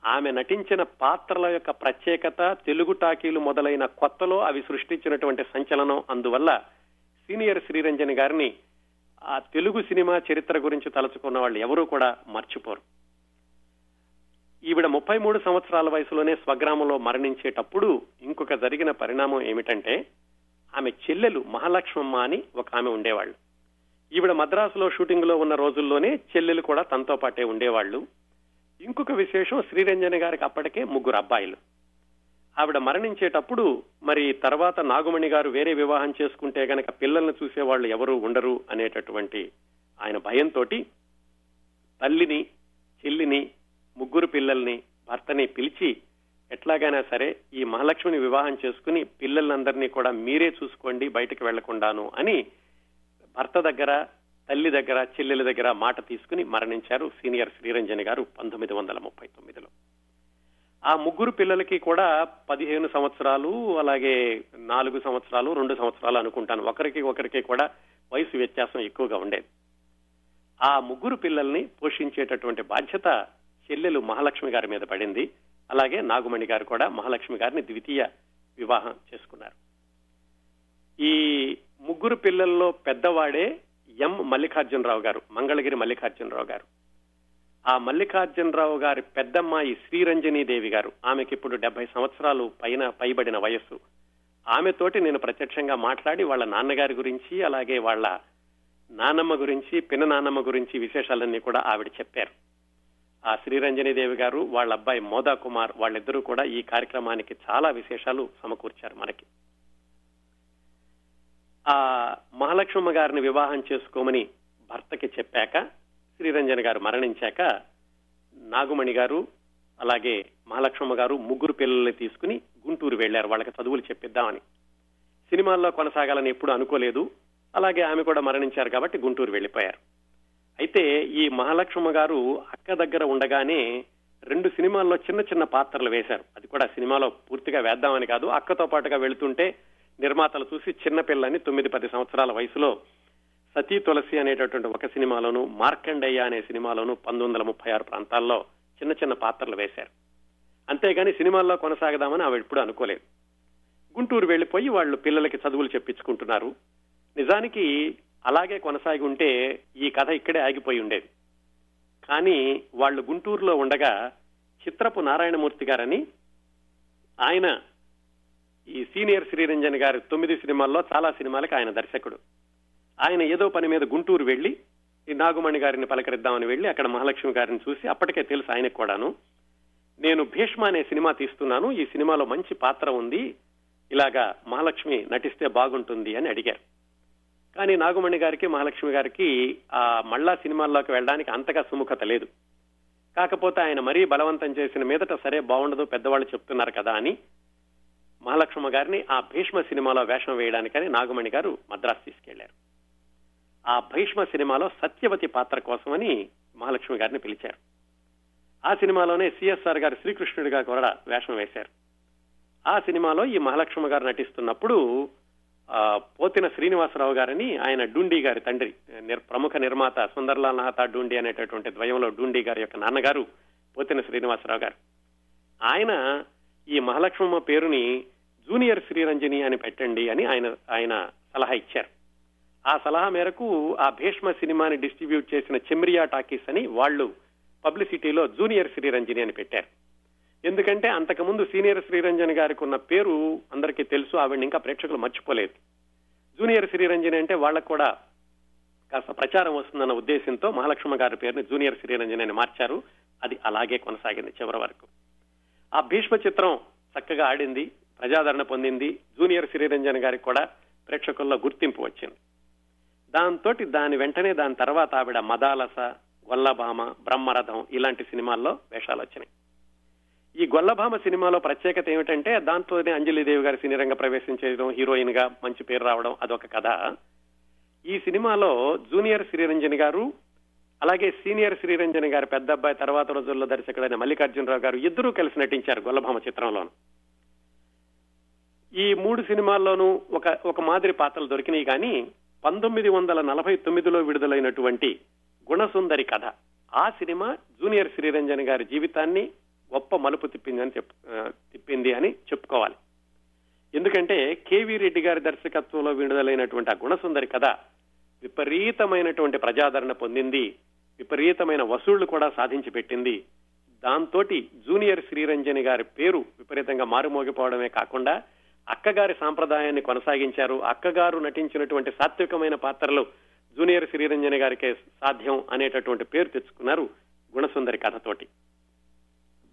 ఆమె నటించిన పాత్రల యొక్క ప్రత్యేకత తెలుగు టాకీలు మొదలైన కొత్తలో అవి సృష్టించినటువంటి సంచలనం. అందువల్ల సీనియర్ శ్రీరంజని గారిని ఆ తెలుగు సినిమా చరిత్ర గురించి తలుచుకున్న వాళ్ళు ఎవరూ కూడా మర్చిపోరు. ఈవిడ ముప్పై మూడు సంవత్సరాల వయసులోనే స్వగ్రామంలో మరణించేటప్పుడు ఇంకొక జరిగిన పరిణామం ఏమిటంటే ఆమె చెల్లెలు మహాలక్ష్మమ్మ అని ఒక ఆమె ఉండేవాళ్ళు. ఈవిడ మద్రాసులో షూటింగ్లో ఉన్న రోజుల్లోనే చెల్లెలు కూడా తనతో పాటే ఉండేవాళ్ళు. ఇంకొక విశేషం శ్రీరంజని గారికి అప్పటికే ముగ్గురు అబ్బాయిలు. ఆవిడ మరణించేటప్పుడు మరి తర్వాత నాగుమణి గారు వేరే వివాహం చేసుకుంటే గనక పిల్లల్ని చూసేవాళ్ళు ఎవరు ఉండరు అనేటటువంటి ఆయన భయంతో తల్లిని చెల్లిని ముగ్గురు పిల్లల్ని భర్తని పిలిచి ఎట్లాగైనా సరే ఈ మహాలక్ష్మిని వివాహం చేసుకుని పిల్లలందరినీ కూడా మీరే చూసుకోండి బయటకు వెళ్ళకుండాను అని భర్త దగ్గర తల్లి దగ్గర చెల్లెల దగ్గర మాట తీసుకుని మరణించారు సీనియర్ శ్రీరంజని గారు పంతొమ్మిది వందల ముప్పై తొమ్మిదిలో. ఆ ముగ్గురు పిల్లలకి కూడా పదిహేను సంవత్సరాలు అలాగే నాలుగు సంవత్సరాలు రెండు సంవత్సరాలు అనుకుంటాను. ఒకరికి ఒకరికి కూడా వయసు వ్యత్యాసం ఎక్కువగా ఉండేది. ఆ ముగ్గురు పిల్లల్ని పోషించేటటువంటి బాధ్యత చెల్లెలు మహాలక్ష్మి గారి మీద పడింది. అలాగే నాగుమణి గారు కూడా మహాలక్ష్మి గారిని ద్వితీయ వివాహం చేసుకున్నారు. ఈ ముగ్గురు పిల్లల్లో పెద్దవాడే ఎం మల్లికార్జునరావు గారు మంగళగిరి మల్లికార్జునరావు గారు. ఆ మల్లికార్జునరావు గారి పెద్దమ్మాయి శ్రీరంజనీదేవి గారు. ఆమెకి ఇప్పుడు డెబ్బై సంవత్సరాలు పైన పైబడిన వయస్సు. ఆమెతోటి నేను ప్రత్యక్షంగా మాట్లాడి వాళ్ళ నాన్నగారి గురించి అలాగే వాళ్ళ నానమ్మ గురించి పిన్న నానమ్మ గురించి విశేషాలన్నీ కూడా ఆవిడ చెప్పారు. ఆ శ్రీరంజనీ దేవి గారు వాళ్ళ అబ్బాయి మోదా కుమార్ వాళ్ళిద్దరూ కూడా ఈ కార్యక్రమానికి చాలా విశేషాలు సమకూర్చారు మనకి. ఆ మహాలక్ష్మమ్మ గారిని వివాహం చేసుకోమని భర్తకి చెప్పాక శ్రీరంజన్ గారు మరణించాక నాగుమణి గారు అలాగే మహాలక్ష్మమ్మ గారు ముగ్గురు పిల్లల్ని తీసుకుని గుంటూరు వెళ్ళారు వాళ్ళకి చదువులు చెప్పిద్దామని. సినిమాల్లో కొనసాగాలని ఎప్పుడు అనుకోలేదు. అలాగే ఆమె కూడా మరణించారు కాబట్టి గుంటూరు వెళ్ళిపోయారు అయితే ఈ మహాలక్ష్మమ్మ గారు అక్క దగ్గర ఉండగానే రెండు సినిమాల్లో చిన్న చిన్న పాత్రలు వేశారు. అది కూడా సినిమాలో పూర్తిగా వేద్దామని కాదు అక్కతో పాటుగా వెళుతుంటే నిర్మాతలు చూసి చిన్నపిల్లని తొమ్మిది పది సంవత్సరాల వయసులో సతీ తులసి అనేటటువంటి ఒక సినిమాలోను మార్కండయ్య అనే సినిమాలోను పంతొమ్మిది వందల ముప్పై ఆరు ప్రాంతాల్లో చిన్న చిన్న పాత్రలు వేశారు. అంతేగాని సినిమాల్లో కొనసాగదామని ఆవిడ ఎప్పుడు అనుకోలేదు. గుంటూరు వెళ్ళిపోయి వాళ్ళు పిల్లలకి చదువులు చెప్పించుకుంటున్నారు. నిజానికి అలాగే కొనసాగి ఉంటే ఈ కథ ఇక్కడే ఆగిపోయి ఉండేది. కానీ వాళ్ళు గుంటూరులో ఉండగా చిత్రపు నారాయణమూర్తి గారని ఆయన ఈ సీనియర్ శ్రీరంజన్ గారి తొమ్మిది సినిమాల్లో చాలా సినిమాలకి ఆయన దర్శకుడు. ఆయన ఏదో పని మీద గుంటూరు వెళ్ళి ఈ నాగుమణి గారిని పలకరిద్దామని వెళ్ళి అక్కడ మహాలక్ష్మి గారిని చూసి అప్పటికే తెలుసు ఆయనకు కూడాను నేను భీష్మ అనే సినిమా తీస్తున్నాను ఈ సినిమాలో మంచి పాత్ర ఉంది ఇలాగా మహాలక్ష్మి నటిస్తే బాగుంటుంది అని అడిగారు. కానీ నాగుమణి గారికి మహాలక్ష్మి గారికి ఆ మళ్ళా సినిమాల్లోకి వెళ్ళడానికి అంతగా సుముఖత లేదు. కాకపోతే ఆయన మరీ బలవంతం చేసిన మీదట సరే బాగుండదు పెద్దవాళ్ళు చెప్తున్నారు కదా అని మహాలక్ష్మ గారిని ఆ భీష్మ సినిమాలో వేషం వేయడానికని నాగమణి గారు మద్రాసు తీసుకెళ్ళారు. ఆ భీష్మ సినిమాలో సత్యవతి పాత్ర కోసమని మహాలక్ష్మి గారిని పిలిచారు. ఆ సినిమాలోనే సిఎస్ఆర్ గారు శ్రీకృష్ణుడిగా కూడా వేషం వేశారు. ఆ సినిమాలో ఈ మహాలక్ష్మి గారు నటిస్తున్నప్పుడు ఆ, పోతిన శ్రీనివాసరావు గారని ఆయన డూండి గారి తండ్రి ప్రముఖ నిర్మాత సుందర్లాల్ నహతా డూండి అనేటటువంటి ద్వయంలో డూండి గారి యొక్క నాన్నగారు పోతిన శ్రీనివాసరావు గారు. ఆయన ఈ మహాలక్ష్మమ్మ పేరుని జూనియర్ శ్రీరంజని అని పెట్టండి అని ఆయన ఆయన సలహా ఇచ్చారు. ఆ సలహా మేరకు ఆ భీష్మ సినిమాని డిస్ట్రిబ్యూట్ చేసిన చెమ్రియా టాకీస్ అని వాళ్ళు పబ్లిసిటీలో జూనియర్ శ్రీరంజని అని పెట్టారు. ఎందుకంటే అంతకుముందు సీనియర్ శ్రీరంజన్ గారికి ఉన్న పేరు అందరికీ తెలుసు ఆవిడ ఇంకా ప్రేక్షకులు మర్చిపోలేదు. జూనియర్ శ్రీరంజని అంటే వాళ్ళకు కూడా కాస్త ప్రచారం వస్తుందన్న ఉద్దేశంతో మహాలక్ష్మ గారి పేరుని జూనియర్ శ్రీరంజని అని మార్చారు. అది అలాగే కొనసాగింది చివరి వరకు. ఆ భీష్మ చిత్రం చక్కగా ఆడింది ప్రజాదరణ పొందింది జూనియర్ శ్రీరంజన్ గారికి కూడా ప్రేక్షకుల్లో గుర్తింపు వచ్చింది. దాంతో దాని వెంటనే దాని తర్వాత ఆవిడ మదాలస గొల్లభామ బ్రహ్మరథం ఇలాంటి సినిమాల్లో వేషాలు వచ్చినాయి. ఈ గొల్లభామ సినిమాలో ప్రత్యేకత ఏమిటంటే దాంతోనే అంజలిదేవి గారి సినీరంగ ప్రవేశం చేయడం హీరోయిన్గా మంచి పేరు రావడం అదొక కథ. ఈ సినిమాలో జూనియర్ శ్రీరంజని గారు అలాగే సీనియర్ శ్రీరంజన్ గారి పెద్ద అబ్బాయి తర్వాత రోజుల్లో దర్శకుడైన మల్లికార్జునరావు గారు ఇద్దరూ కలిసి నటించారు గొల్లభామ చిత్రంలోను. ఈ మూడు సినిమాల్లోనూ ఒక ఒక మాదిరి పాత్రలు దొరికినాయి కానీ పంతొమ్మిది వందల నలభై తొమ్మిదిలో విడుదలైనటువంటి గుణసుందరి కథ ఆ సినిమా జూనియర్ శ్రీరంజన్ గారి జీవితాన్ని గొప్ప మలుపు తిప్పిందని చెప్ తిప్పింది అని చెప్పుకోవాలి. ఎందుకంటే కేవీ రెడ్డి గారి దర్శకత్వంలో విడుదలైనటువంటి ఆ గుణసుందరి కథ విపరీతమైనటువంటి ప్రజాదరణ పొందింది. విపరీతమైన వసూళ్ళు కూడా సాధించి పెట్టింది. దాంతో జూనియర్ శ్రీరంజని గారి పేరు విపరీతంగా మారుమోగిపోవడమే కాకుండా అక్కగారి సాంప్రదాయాన్ని కొనసాగించారు. అక్కగారు నటించినటువంటి సాత్వికమైన పాత్రలు జూనియర్ శ్రీరంజని గారికే సాధ్యం అనేటటువంటి పేరు తెచ్చుకున్నారు గుణసుందరి కథతోటి.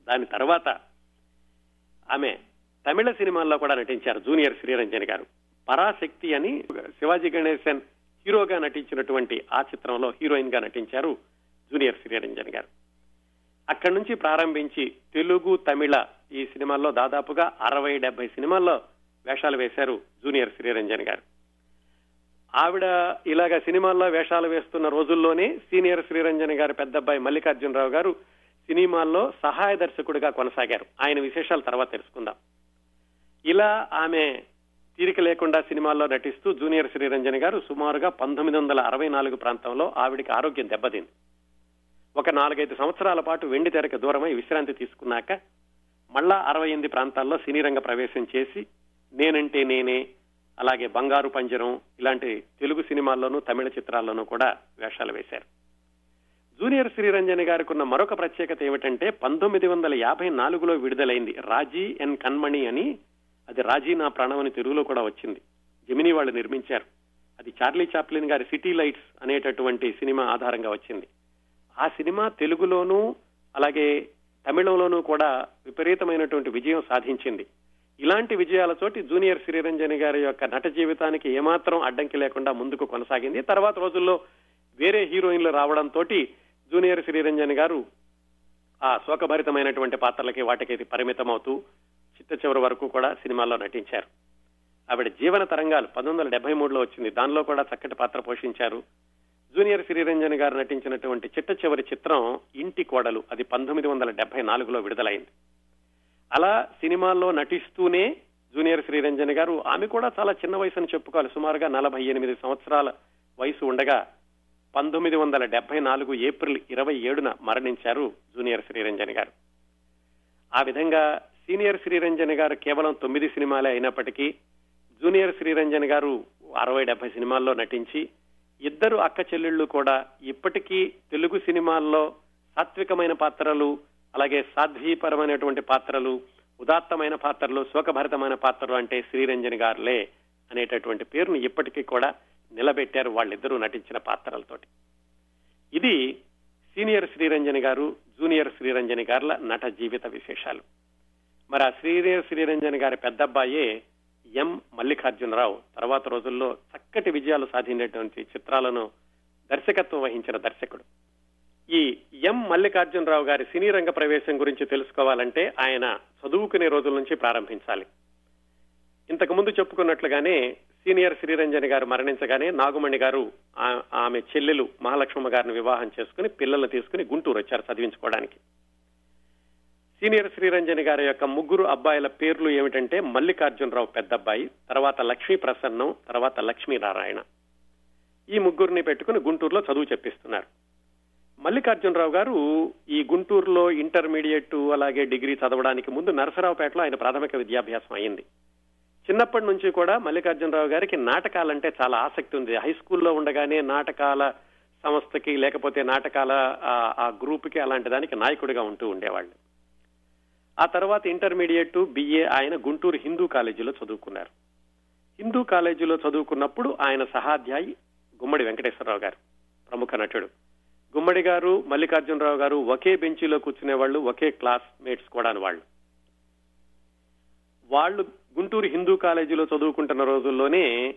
దాని తర్వాత ఆమె తమిళ సినిమాల్లో కూడా నటించారు జూనియర్ శ్రీరంజని గారు. పరాశక్తి అని శివాజీ గణేశన్ హీరోగా నటించినటువంటి ఆ చిత్రంలో హీరోయిన్గా నటించారు జూనియర్ శ్రీరంజన్ గారు. అక్కడి నుంచి ప్రారంభించి తెలుగు తమిళ ఈ సినిమాల్లో దాదాపుగా అరవై డెబ్బై సినిమాల్లో వేషాలు వేశారు జూనియర్ శ్రీరంజన్ గారు. ఆవిడ ఇలాగ సినిమాల్లో వేషాలు వేస్తున్న రోజుల్లోనే సీనియర్ శ్రీరంజన్ గారి పెద్దబ్బాయి మల్లికార్జునరావు గారు సినిమాల్లో సహాయ దర్శకుడిగా కొనసాగారు. ఆయన విశేషాలు తర్వాత తెలుసుకుందాం. ఇలా ఆమె తీరిక లేకుండా సినిమాల్లో నటిస్తూ జూనియర్ శ్రీరంజన్ గారు సుమారుగా పంతొమ్మిది వందల అరవై నాలుగు ప్రాంతంలో ఆవిడికి ఆరోగ్యం దెబ్బతింది. ఒక నాలుగైదు సంవత్సరాల పాటు వెండి తెరకు దూరమై విశ్రాంతి తీసుకున్నాక మళ్ళా అరవై ఎనిమిది ప్రాంతాల్లో సినీ రంగ ప్రవేశం చేసి నేనంటే నేనే అలాగే బంగారు పంజరం ఇలాంటి తెలుగు సినిమాల్లోనూ తమిళ చిత్రాల్లోనూ కూడా వేషాలు వేశారు. జూనియర్ శ్రీరంజని గారికి ఉన్న మరొక ప్రత్యేకత ఏమిటంటే పంతొమ్మిది వందల యాభై నాలుగులో విడుదలైంది రాజీ ఎన్ కన్మణి అని అది రాజీ నా ప్రాణం అని తెలుగులో కూడా వచ్చింది. జమినీ వాళ్ళు నిర్మించారు. అది చార్లీ చాప్లిన్ గారి సిటీ లైట్స్ అనేటటువంటి సినిమా ఆధారంగా వచ్చింది. ఆ సినిమా తెలుగులోనూ అలాగే తమిళంలోనూ కూడా విపరీతమైనటువంటి విజయం సాధించింది. ఇలాంటి విజయాల చోటి జూనియర్ శ్రీరంజని గారి యొక్క నట జీవితానికి ఏమాత్రం అడ్డంకి లేకుండా ముందుకు కొనసాగింది. తర్వాత రోజుల్లో వేరే హీరోయిన్లు రావడంతో జూనియర్ శ్రీరంజని గారు ఆ శోకభరితమైనటువంటి పాత్రలకి వాటికి పరిమితం అవుతూ చిట్ట చివరి వరకు కూడా సినిమాల్లో నటించారు. ఆవిడ జీవన తరంగాలు పంతొమ్మిది వందల డెబ్బై మూడులో వచ్చింది. దానిలో కూడా చక్కటి పాత్ర పోషించారు. జూనియర్ శ్రీరంజన్ గారు నటించినటువంటి చిట్ట చివరి చిత్రం ఇంటి కోడలు అది పంతొమ్మిది వందల డెబ్బై నాలుగులో విడుదలైంది. అలా సినిమాల్లో నటిస్తూనే జూనియర్ శ్రీరంజన్ గారు ఆమె కూడా చాలా చిన్న వయసు అని చెప్పుకోవాలి. సుమారుగా నలభై ఎనిమిది సంవత్సరాల వయసు ఉండగా పంతొమ్మిది వందల డెబ్బై నాలుగు ఏప్రిల్ ఇరవై ఏడున మరణించారు జూనియర్ శ్రీరంజన్ గారు. ఆ విధంగా సీనియర్ శ్రీరంజన్ గారు కేవలం తొమ్మిది సినిమాలే అయినప్పటికీ జూనియర్ శ్రీరంజన్ గారు అరవై డెబ్బై సినిమాల్లో నటించి ఇద్దరు అక్క చెల్లెళ్ళు కూడా ఇప్పటికీ తెలుగు సినిమాల్లో సాత్వికమైన పాత్రలు అలాగే సాధ్వీపరమైనటువంటి పాత్రలు ఉదాత్తమైన పాత్రలు శోకభరితమైన పాత్రలు అంటే శ్రీరంజన్ గారులే అనేటటువంటి పేరును ఇప్పటికీ కూడా నిలబెట్టారు వాళ్ళిద్దరూ నటించిన పాత్రలతోటి. ఇది సీనియర్ శ్రీరంజని గారు జూనియర్ శ్రీరంజని గారుల నట జీవిత విశేషాలు. మరి ఆ సీనియర్ శ్రీరంజని గారి పెద్దబ్బాయే ఎం. మల్లికార్జునరావు. తర్వాత రోజుల్లో చక్కటి విజయాలు సాధించినటువంటి చిత్రాలను దర్శకత్వం వహించిన దర్శకుడు. ఈ ఎం. మల్లికార్జునరావు గారి సినీ రంగ ప్రవేశం గురించి తెలుసుకోవాలంటే ఆయన చదువుకునే రోజుల నుంచి ప్రారంభించాలి. ఇంతకు ముందు చెప్పుకున్నట్లుగానే సీనియర్ శ్రీరంజని గారు మరణించగానే నాగుమణి గారు ఆ- ఆమె చెల్లెలు మహాలక్ష్మమ్మ గారిని వివాహం చేసుకుని పిల్లల్ని తీసుకుని గుంటూరు వచ్చారు చదివించుకోవడానికి. సీనియర్ శ్రీరంజని గారి యొక్క ముగ్గురు అబ్బాయిల పేర్లు ఏమిటంటే మల్లికార్జునరావు పెద్ద అబ్బాయి తర్వాత లక్ష్మీ ప్రసన్నం తర్వాత లక్ష్మీనారాయణ. ఈ ముగ్గురిని పెట్టుకుని గుంటూరులో చదువు చెప్పిస్తున్నారు. మల్లికార్జునరావు గారు ఈ గుంటూరులో ఇంటర్మీడియట్ అలాగే డిగ్రీ చదవడానికి ముందు నరసరావుపేటలో ఆయన ప్రాథమిక విద్యాభ్యాసం అయింది. చిన్నప్పటి నుంచి కూడా మల్లికార్జునరావు గారికి నాటకాలంటే చాలా ఆసక్తి ఉంది. హై స్కూల్లో ఉండగానే నాటకాల సంస్థకి లేకపోతే నాటకాల ఆ- ఆ గ్రూప్కి అలాంటి దానికి నాయకుడిగా ఉంటూ ఉండేవాళ్ళు. ఆ తర్వాత ఇంటర్మీడియట్ బిఏ ఆయన గుంటూరు హిందూ కాలేజీలో చదువుకున్నారు. హిందూ కాలేజీలో చదువుకున్నప్పుడు ఆయన సహాధ్యాయి గుమ్మడి వెంకటేశ్వరరావు గారు ప్రముఖ నటుడు. గుమ్మడి గారు మల్లికార్జునరావు గారు ఒకే బెంచీలో కూర్చునే వాళ్ళు ఒకే క్లాస్ మేట్స్ కూడా వాళ్ళు. వాళ్ళు గుంటూరు హిందూ కాలేజీలో చదువుకుంటున్న రోజుల్లోనే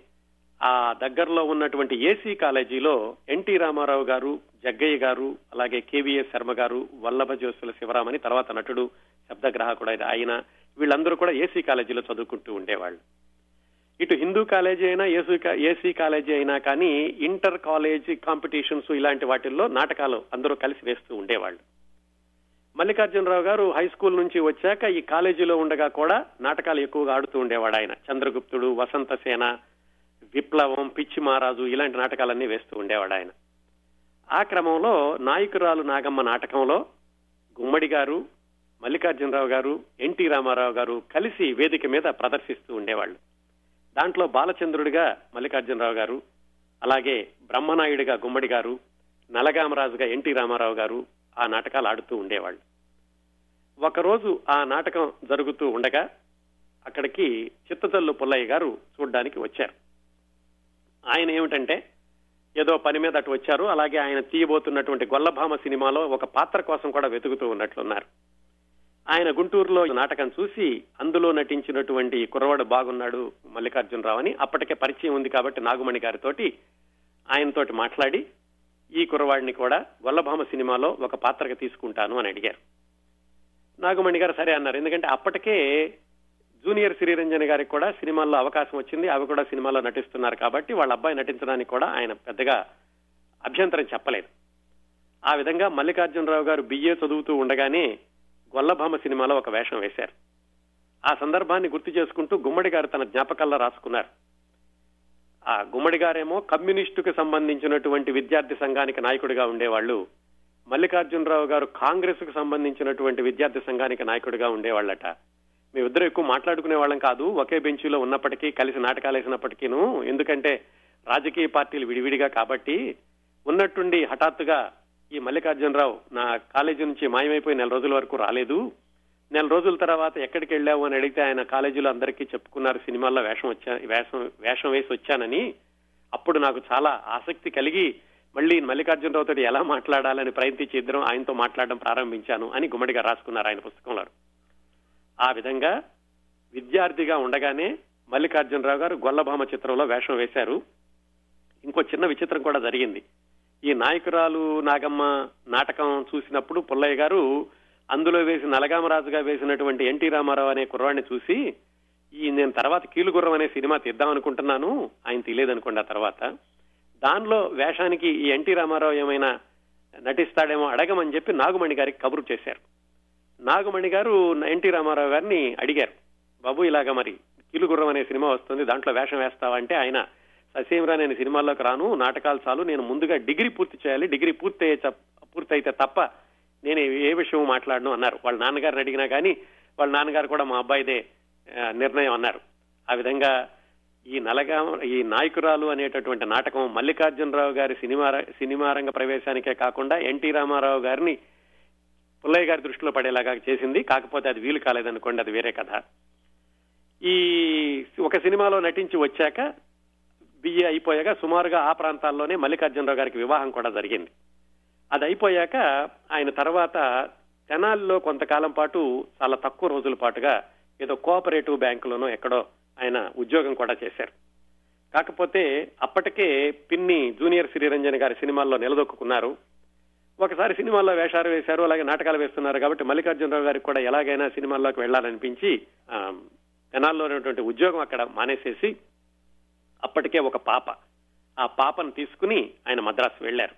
ఆ దగ్గరలో ఉన్నటువంటి ఏసీ కాలేజీలో ఎన్టీ రామారావు గారు జగ్గయ్య గారు అలాగే కేవీఎస్ శర్మ గారు వల్లభ జోసుల శివరామని తర్వాత నటుడు శబ్దగ్రాహకుడు ఆయన వీళ్ళందరూ కూడా ఏసీ కాలేజీలో చదువుకుంటూ ఉండేవాళ్ళు. ఇటు హిందూ కాలేజీ అయినా ఏసీ ఏసీ కాలేజీ అయినా కానీ ఇంటర్ కాలేజీ కాంపిటీషన్స్ ఇలాంటి వాటిల్లో నాటకాలు అందరూ కలిసి వేస్తూ ఉండేవాళ్ళు. మల్లికార్జునరావు గారు హై స్కూల్ నుంచి వచ్చాక ఈ కాలేజీలో ఉండగా కూడా నాటకాలు ఎక్కువగా ఆడుతూ ఉండేవాడు ఆయన. చంద్రగుప్తుడు వసంత సేన విప్లవం పిచ్చి మహారాజు ఇలాంటి నాటకాలన్నీ వేస్తూ ఉండేవాడు ఆయన. ఆ క్రమంలో నాయకురాలు నాగమ్మ నాటకంలో గుమ్మడి గారు మల్లికార్జునరావు గారు ఎన్టీ రామారావు గారు కలిసి వేదిక మీద ప్రదర్శిస్తూ ఉండేవాళ్ళు. దాంట్లో బాలచంద్రుడిగా మల్లికార్జునరావు గారు అలాగే బ్రహ్మనాయుడిగా గుమ్మడి గారు నలగామరాజుగా ఎన్టీ రామారావు గారు ఆ నాటకాలు ఆడుతూ ఉండేవాళ్ళు. ఒకరోజు ఆ నాటకం జరుగుతూ ఉండగా అక్కడికి చిత్తతల్లు పుల్లయ్య గారు చూడ్డానికి వచ్చారు. ఆయన ఏమిటంటే ఏదో పని మీద అటు వచ్చారు అలాగే ఆయన తీయబోతున్నటువంటి గొల్లభామ సినిమాలో ఒక పాత్ర కోసం కూడా వెతుకుతూ ఉన్నట్లున్నారు. ఆయన గుంటూరులో నాటకం చూసి అందులో నటించినటువంటి కుర్రవాడు బాగున్నాడు మల్లికార్జునరావు అని అప్పటికే పరిచయం ఉంది కాబట్టి నాగుమణి గారితోటి ఆయనతోటి మాట్లాడి ఈ కుర్రవాడిని కూడా గొల్లభామ సినిమాలో ఒక పాత్రగా తీసుకుంటాను అని అడిగారు. నాగమణి గారు సరే అన్నారు. ఎందుకంటే అప్పటికే జూనియర్ శ్రీరంజన్ గారికి కూడా సినిమాల్లో అవకాశం వచ్చింది. అవి కూడా సినిమాలో నటిస్తున్నారు కాబట్టి వాళ్ళ అబ్బాయి నటించడానికి కూడా ఆయన పెద్దగా అభ్యంతరం చెప్పలేదు. ఆ విధంగా మల్లికార్జునరావు గారు బిఏ చదువుతూ ఉండగానే గొల్లభామ సినిమాలో ఒక వేషం వేశారు. ఆ సందర్భాన్ని గుర్తు చేసుకుంటూ గుమ్మడి గారు తన జ్ఞాపకాల్లో రాసుకున్నారు. ఆ గుమ్మడి గారేమో కమ్యూనిస్టుకు సంబంధించినటువంటి విద్యార్థి సంఘానికి నాయకుడిగా ఉండేవాళ్ళు. మల్లికార్జునరావు గారు కాంగ్రెస్కు సంబంధించినటువంటి విద్యార్థి సంఘానికి నాయకుడిగా ఉండేవాళ్ళట. మేమిద్దరు ఎక్కువ మాట్లాడుకునే వాళ్ళం కాదు. ఒకే బెంచీలో ఉన్నప్పటికీ కలిసి నాటకాలు వేసినప్పటికీను. ఎందుకంటే రాజకీయ పార్టీలు విడివిడిగా కాబట్టి ఉన్నట్టుండి హఠాత్తుగా ఈ మల్లికార్జునరావు నా కాలేజీ నుంచి మాయమైపోయి నెల రోజుల వరకు రాలేదు. నెల రోజుల తర్వాత ఎక్కడికి వెళ్ళావు అని అడిగితే ఆయన కాలేజీలో అందరికీ చెప్పుకున్నారు సినిమాల్లో వేషం వచ్చా వేషం వేషం వేసి వచ్చానని. అప్పుడు నాకు చాలా ఆసక్తి కలిగి మళ్ళీ మల్లికార్జునరావు తోటి ఎలా మాట్లాడాలని ప్రయత్నించి ఇద్దరం ఆయనతో మాట్లాడడం ప్రారంభించాను అని గుమ్మడిగా రాసుకున్నారు ఆయన పుస్తకంలో. ఆ విధంగా విద్యార్థిగా ఉండగానే మల్లికార్జునరావు గారు గొల్లభామ చిత్రంలో వేషం వేశారు. ఇంకో చిన్న విచిత్రం కూడా జరిగింది. ఈ నాయకురాలు నాగమ్మ నాటకం చూసినప్పుడు పుల్లయ్య గారు అందులో వేసి నలగామరాజుగా వేసినటువంటి ఎన్టీ రామారావు అనే కుర్రాడిని చూసి ఈ నేను తర్వాత కీలుగుర్రం అనే సినిమా తీద్దాం అనుకుంటున్నాను ఆయన తెలియదనుకోండి ఆ తర్వాత. దానిలో వేషానికి ఈ ఎన్టీ రామారావు ఏమైనా నటిస్తాడేమో అడగమని చెప్పి నాగుమణి గారికి కబురు చేశారు. నాగమణి గారు ఎన్టీ రామారావు గారిని అడిగారు. బాబు ఇలాగా మరి కిలుగుర్రం అనే సినిమా వస్తుంది దాంట్లో వేషం వేస్తావా? అంటే ఆయన ససేమిరా నేను సినిమాల్లోకి రాను నాటకాలు చాలు నేను ముందుగా డిగ్రీ పూర్తి చేయాలి డిగ్రీ పూర్తి పూర్తయితే తప్ప నేను ఏ విషయం మాట్లాడను అన్నారు. వాళ్ళ నాన్నగారిని అడిగినా కానీ వాళ్ళ నాన్నగారు కూడా మా అబ్బాయిదే నిర్ణయం అన్నారు. ఆ విధంగా ఈ నలగా ఈ నాయకురాలు అనేటటువంటి నాటకం మల్లికార్జునరావు గారి సినిమా సినిమా రంగ ప్రవేశానికే కాకుండా ఎన్టీ రామారావు గారిని పుల్లయ్య గారి దృష్టిలో పడేలాగా చేసింది. కాకపోతే అది వీలు కాలేదనుకోండి అది వేరే కథ. ఈ ఒక సినిమాలో నటించి వచ్చాక బిఏ అయిపోయాక సుమారుగా ఆ ప్రాంతాల్లోనే మల్లికార్జునరావు గారికి వివాహం కూడా జరిగింది. అది అయిపోయాక ఆయన తర్వాత తెనాలిలో కొంతకాలం పాటు చాలా తక్కువ రోజుల పాటుగా ఏదో కోఆపరేటివ్ బ్యాంకులోనో ఎక్కడో ఆయన ఉద్యోగం కూడా చేశారు. కాకపోతే అప్పటికే పిన్ని జూనియర్ శ్రీరంజన్ గారి సినిమాల్లో నిలదొక్కున్నారు ఒకసారి సినిమాల్లో వేషాలు వేశారు అలాగే నాటకాలు వేస్తున్నారు కాబట్టి మల్లికార్జునరావు గారికి కూడా ఎలాగైనా సినిమాల్లోకి వెళ్ళాలనిపించి పెనాల్లో ఉన్నటువంటి ఉద్యోగం అక్కడ మానేసేసి అప్పటికే ఒక పాప. ఆ పాపను తీసుకుని ఆయన మద్రాసు వెళ్ళారు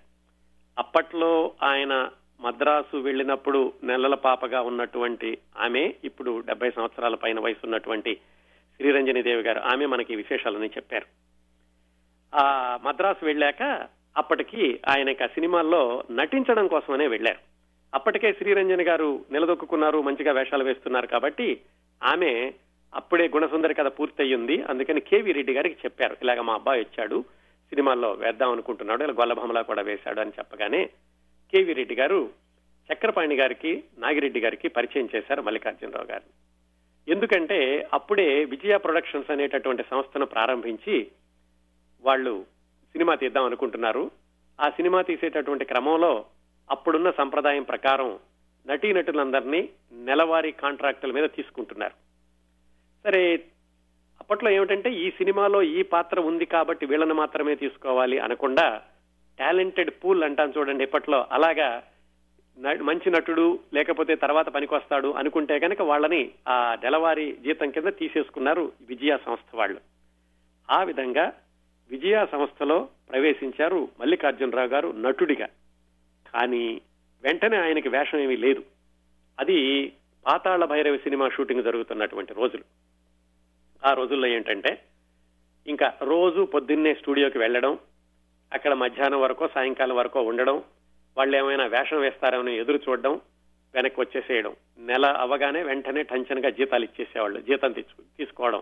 అప్పట్లో ఆయన మద్రాసు వెళ్ళినప్పుడు నెలల పాపగా ఉన్నటువంటి ఆమె ఇప్పుడు డెబ్బై సంవత్సరాల పైన వయసు ఉన్నటువంటి శ్రీరంజని దేవి గారు ఆమె మనకి విశేషాలని చెప్పారు. ఆ మద్రాసు వెళ్ళాక అప్పటికి ఆయన ఆ సినిమాల్లో నటించడం కోసమనే వెళ్ళారు. అప్పటికే శ్రీరంజని గారు నిలదొక్కున్నారు మంచిగా వేషాలు వేస్తున్నారు కాబట్టి ఆమె అప్పుడే గుణసుందరి కథ పూర్తయింది అందుకని కేవీ రెడ్డి గారికి చెప్పారు. ఇలాగ మా అబ్బాయి వచ్చాడు సినిమాల్లో వేద్దాం అనుకుంటున్నాడు ఇలా గొల్లభమలా కూడా వేశాడు అని చెప్పగానే కేవీ రెడ్డి గారు చక్రపాణి గారికి నాగిరెడ్డి గారికి పరిచయం చేశారు మల్లికార్జునరావు గారు. ఎందుకంటే అప్పుడే విజయ ప్రొడక్షన్స్ అనేటటువంటి సంస్థను ప్రారంభించి వాళ్ళు సినిమా తీద్దాం అనుకుంటున్నారు. ఆ సినిమా తీసేటటువంటి క్రమంలో అప్పుడున్న సంప్రదాయం ప్రకారం నటీనటులందరినీ నెలవారీ కాంట్రాక్టుల మీద తీసుకుంటున్నారు. సరే అప్పట్లో ఏమిటంటే ఈ సినిమాలో ఈ పాత్ర ఉంది కాబట్టి వీళ్ళని మాత్రమే తీసుకోవాలి అనకుండా టాలెంటెడ్ పూల్ అంటాను చూడండి ఇప్పట్లో అలాగా మంచి నటుడు లేకపోతే తర్వాత పనికొస్తాడు అనుకుంటే కనుక వాళ్ళని ఆ నెలవారీ జీతం కింద తీసేసుకున్నారు విజయ సంస్థ వాళ్ళు. ఆ విధంగా విజయ సంస్థలో ప్రవేశించారు మల్లికార్జునరావు గారు నటుడిగా. కానీ వెంటనే ఆయనకి వేషం ఏమీ లేదు. అది పాతాళ భైరవి సినిమా షూటింగ్ జరుగుతున్నటువంటి రోజులు. ఆ రోజుల్లో ఏంటంటే ఇంకా రోజు పొద్దున్నే స్టూడియోకి వెళ్ళడం అక్కడ మధ్యాహ్నం వరకో సాయంకాలం వరకో ఉండడం వాళ్ళు ఏమైనా వేషం వేస్తారని ఎదురు చూడడం వెనక్కి వచ్చేసేయడం నెల అవగానే వెంటనే టెన్షన్గా జీతాలు ఇచ్చేసేవాళ్ళు జీతం తీసుకోవడం.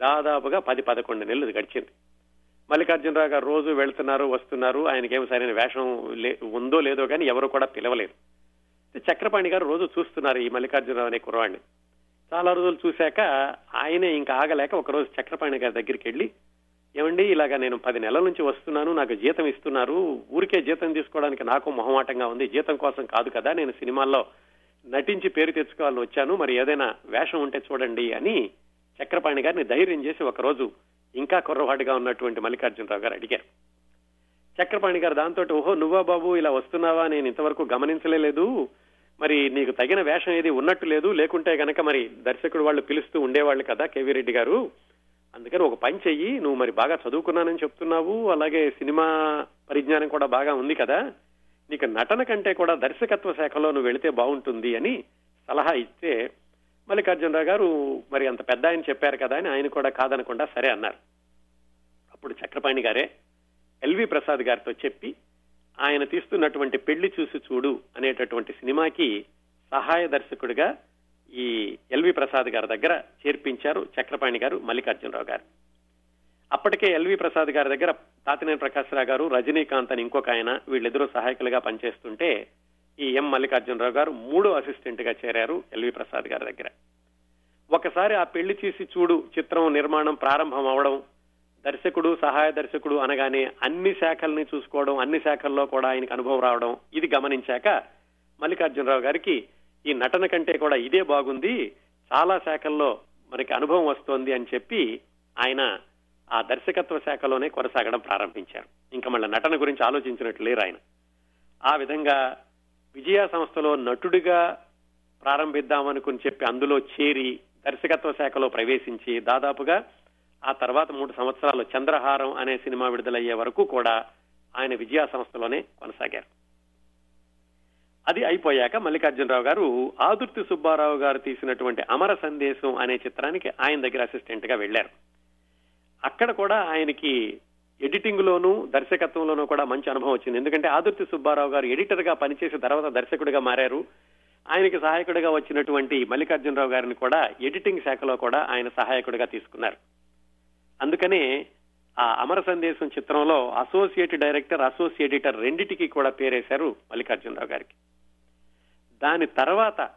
దాదాపుగా పది పదకొండు నెలలు గడిచింది. మల్లికార్జునరావు గారు రోజు వెళ్తున్నారు వస్తున్నారు. ఆయనకేమి సరైన వేషం లే- ఉందో లేదో కానీ ఎవరు కూడా పిలవలేదు. చక్రపాణి గారు రోజు చూస్తున్నారు ఈ మల్లికార్జునరావు అనే కుర్రవాడిని చాలా రోజులు చూశాక ఆయనే ఇంకా ఆగలేక ఒక రోజు చక్రపాణి గారి దగ్గరికి వెళ్ళి ఏమండి ఇలాగా నేను పది నెలల నుంచి వస్తున్నాను నాకు జీతం ఇస్తున్నారు. ఊరికే జీతం తీసుకోవడానికి నాకు మొహమాటంగా ఉంది. జీతం కోసం కాదు కదా నేను సినిమాల్లో నటించి పేరు తెచ్చుకోవాలని వచ్చాను. మరి ఏదైనా వేషం ఉంటే చూడండి అని చక్రపాణి గారిని ధైర్యం చేసి ఒక రోజు ఇంకా కుర్రవాడిగా ఉన్నటువంటి మల్లికార్జునరావు గారు అడిగారు. చక్రపాణి గారు దాంతో ఓహో నువ్వా బాబు ఇలా వస్తున్నావా? నేను ఇంతవరకు గమనించలేదు మరి నీకు తగిన వేషం ఏది ఉన్నట్టు లేదు. లేకుంటే గనక మరి దర్శకుడు వాళ్ళు పిలుస్తూ ఉండేవాళ్ళు కదా కేవీ రెడ్డి గారు. అందుకని ఒక పని చెయ్యి. నువ్వు మరి బాగా చదువుకున్నానని చెప్తున్నావు. అలాగే సినిమా పరిజ్ఞానం కూడా బాగా ఉంది కదా. నీకు నటన కంటే కూడా దర్శకత్వ శాఖలో నువ్వు వెళితే బాగుంటుంది అని సలహా ఇస్తే మల్లికార్జునరావు గారు మరి అంత పెద్ద ఆయన చెప్పారు కదా అని ఆయన కూడా కాదనకుండా సరే అన్నారు. అప్పుడు చక్రపాణి గారే ఎల్వి ప్రసాద్ గారితో చెప్పి ఆయన తీస్తున్నటువంటి పెళ్ళి చూసి చూడు అనేటటువంటి సినిమాకి సహాయ దర్శకుడిగా ఈ ఎల్వి ప్రసాద్ గారి దగ్గర చేర్పించారు చక్రపాణి గారు మల్లికార్జునరావు గారు. అప్పటికే ఎల్వి ప్రసాద్ గారి దగ్గర తాతినేని ప్రకాశ్రావు గారు రజనీకాంత్ అని ఇంకొక ఆయన వీళ్ళిద్దరూ సహాయకులుగా పనిచేస్తుంటే ఈ ఎం మల్లికార్జునరావు గారు మూడో అసిస్టెంట్గా చేరారు ఎల్వి ప్రసాద్ గారి దగ్గర. ఒకసారి ఆ పెళ్ళి చేసి చూడు చిత్రం నిర్మాణం ప్రారంభం అవడం దర్శకుడు సహాయ దర్శకుడు అనగానే అన్ని శాఖల్ని చూసుకోవడం అన్ని శాఖల్లో కూడా ఆయనకు అనుభవం రావడం ఇది గమనించాక మల్లికార్జునరావు గారికి ఈ నటన కంటే కూడా ఇదే బాగుంది చాలా శాఖల్లో మనకి అనుభవం వస్తోంది అని చెప్పి ఆయన ఆ దర్శకత్వ శాఖలోనే కొనసాగడం ప్రారంభించారు. ఇంకా మళ్ళీ నటన గురించి ఆలోచించినట్లు లేరు ఆయన. ఆ విధంగా విజయ సంస్థలో నటుడిగా ప్రారంభిద్దామనుకుని చెప్పి అందులో చేరి దర్శకత్వ శాఖలో ప్రవేశించి దాదాపుగా ఆ తర్వాత మూడు సంవత్సరాలు చంద్రహారం అనే సినిమా విడుదలయ్యే వరకు కూడా ఆయన విజయ సంస్థలోనే కొనసాగారు. అది అయిపోయాక మల్లికార్జునరావు గారు ఆదుర్తి సుబ్బారావు గారు తీసినటువంటి అమర సందేశం అనే చిత్రానికి ఆయన దగ్గర అసిస్టెంట్గా వెళ్ళారు అక్కడ కూడా ఆయనకి ఎడిటింగ్ లోను దర్శకత్వంలోనూ కూడా మంచి అనుభవం వచ్చింది. ఎందుకంటే ఆదుర్తి సుబ్బారావు గారు ఎడిటర్గా పనిచేసిన తర్వాత దర్శకుడిగా మారారు. ఆయనకి సహాయకుడిగా వచ్చినటువంటి మల్లికార్జునరావు గారిని కూడా ఎడిటింగ్ శాఖలో కూడా ఆయన సహాయకుడిగా తీసుకున్నారు. అందుకనే ఆ అమర సందేశం చిత్రంలో అసోసియేట్ డైరెక్టర్ అసోసియేట్ ఎడిటర్ రెండిటికి కూడా పేరేశారు మల్లికార్జునరావు గారికి. దాని తర్వాత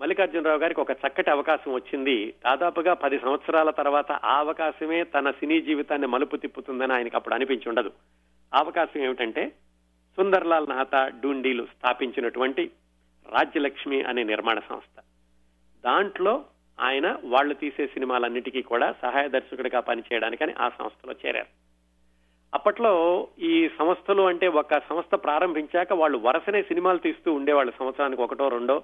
మల్లికార్జునరావు గారికి ఒక చక్కటి అవకాశం వచ్చింది. దాదాపుగా పది సంవత్సరాల తర్వాత ఆ అవకాశమే తన సినీ జీవితాన్ని మలుపు తిప్పుతుందని ఆయనకు అప్పుడు అనిపించి ఉండదు. అవకాశం ఏమిటంటే సుందర్లాల్ నహతా డూండీలు స్థాపించినటువంటి రాజ్యలక్ష్మి అనే నిర్మాణ సంస్థ. దాంట్లో ఆయన వాళ్ళు తీసే సినిమాలన్నిటికీ కూడా సహాయ దర్శకుడిగా పనిచేయడానికని ఆ సంస్థలో చేరారు. అప్పట్లో ఈ సంస్థలు అంటే ఒక సంస్థ ప్రారంభించాక వాళ్ళు వరుసనే సినిమాలు తీస్తూ ఉండేవాళ్ళు. సంవత్సరానికి ఒకటో రెండో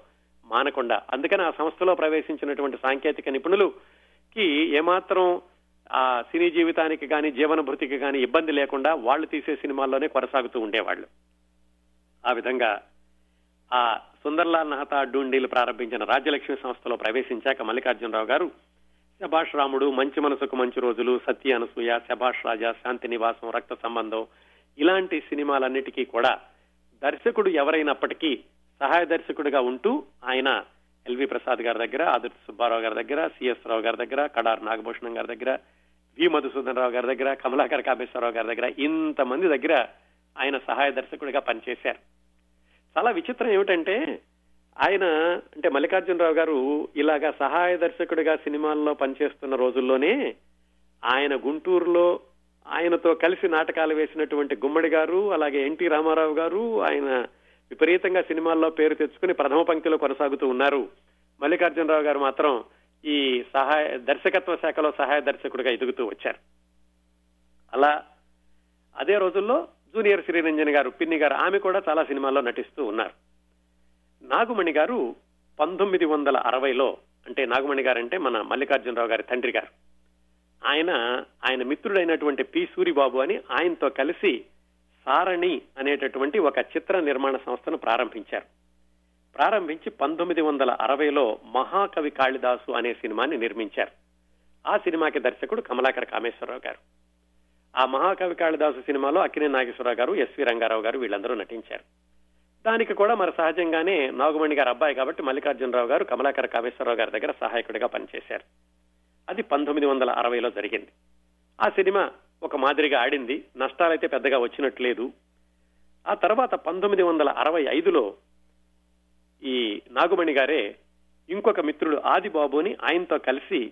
మానకుండా. అందుకని ఆ సంస్థలో ప్రవేశించినటువంటి సాంకేతిక నిపుణులుకి ఏమాత్రం ఆ సినీ జీవితానికి కానీ జీవన భృతికి కానీ ఇబ్బంది లేకుండా వాళ్ళు తీసే సినిమాల్లోనే కొనసాగుతూ ఉండేవాళ్ళు. ఆ విధంగా ఆ సుందర్లాల్ నహతా డూండీలు ప్రారంభించిన రాజ్యలక్ష్మి సంస్థలో ప్రవేశించాక మల్లికార్జునరావు గారు శభాష్ రాముడు మంచి మనసుకు మంచి రోజులు సత్య అనసూయ శభాష్ రాజా శాంతి నివాసం రక్త సంబంధం ఇలాంటి సినిమాలన్నిటికీ కూడా దర్శకుడు ఎవరైనప్పటికీ సహాయ దర్శకుడిగా ఉంటూ ఆయన ఎల్వి ప్రసాద్ గారి దగ్గర ఆదిత్య సుబ్బారావు గారి దగ్గర సిఎస్ రావు గారి దగ్గర కడార్ నాగభూషణం గారి దగ్గర వి మధుసూదన్ రావు గారి దగ్గర కమలాకర్ కామేశ్వరరావు గారి దగ్గర ఇంతమంది దగ్గర ఆయన సహాయ దర్శకుడిగా పనిచేశారు. చాలా విచిత్రం ఏమిటంటే ఆయన అంటే మల్లికార్జునరావు గారు ఇలాగా సహాయ దర్శకుడిగా సినిమాల్లో పనిచేస్తున్న రోజుల్లోనే ఆయన గుంటూరులో ఆయనతో కలిసి నాటకాలు వేసినటువంటి గుమ్మడి గారు అలాగే ఎన్టీ రామారావు గారు ఆయన విపరీతంగా సినిమాల్లో పేరు తెచ్చుకుని ప్రథమ పంక్తిలో కొనసాగుతూ ఉన్నారు. మల్లికార్జునరావు గారు మాత్రం ఈ సహాయ దర్శకత్వ శాఖలో సహాయ దర్శకుడిగా ఎదుగుతూ వచ్చారు. అలా అదే రోజుల్లో జూనియర్ శ్రీరంజన్ గారు పిన్ని గారు ఆమె కూడా చాలా సినిమాల్లో నటిస్తూ ఉన్నారు. నాగుమణి గారు పంతొమ్మిది వందల అరవైలో అంటే నాగుమణి గారు అంటే మన మల్లికార్జునరావు గారి తండ్రి గారు. ఆయన ఆయన మిత్రుడైనటువంటి పి సూరిబాబు అని ఆయనతో కలిసి సారణి అనేటటువంటి ఒక చిత్ర నిర్మాణ సంస్థను ప్రారంభించారు. ప్రారంభించి పంతొమ్మిది వందల అరవైలో మహాకవి కాళిదాసు అనే సినిమాని నిర్మించారు. ఆ సినిమాకి దర్శకుడు కమలాకర కామేశ్వరరావు గారు. ఆ మహాకవి కాళిదాసు సినిమాలో అక్కినే నాగేశ్వరరావు గారు ఎస్వి రంగారావు గారు వీళ్ళందరూ నటించారు. దానికి కూడా మరి సహజంగానే నాగుమణి గారు అబ్బాయి కాబట్టి మల్లికార్జునరావు గారు కమలాకర కామేశ్వరరావు గారి దగ్గర సహాయకుడిగా పనిచేశారు. అది పంతొమ్మిది వందల అరవైలో జరిగింది. ఆ సినిమా ఒక మాదిరిగా ఆడింది. నష్టాలైతే పెద్దగా వచ్చినట్లేదు. ఆ తర్వాత పంతొమ్మిది వందల అరవై ఐదులో ఈ నాగుమణి గారే ఇంకొక మిత్రుడు ఆదిబాబుని ఆయనతో కలిసి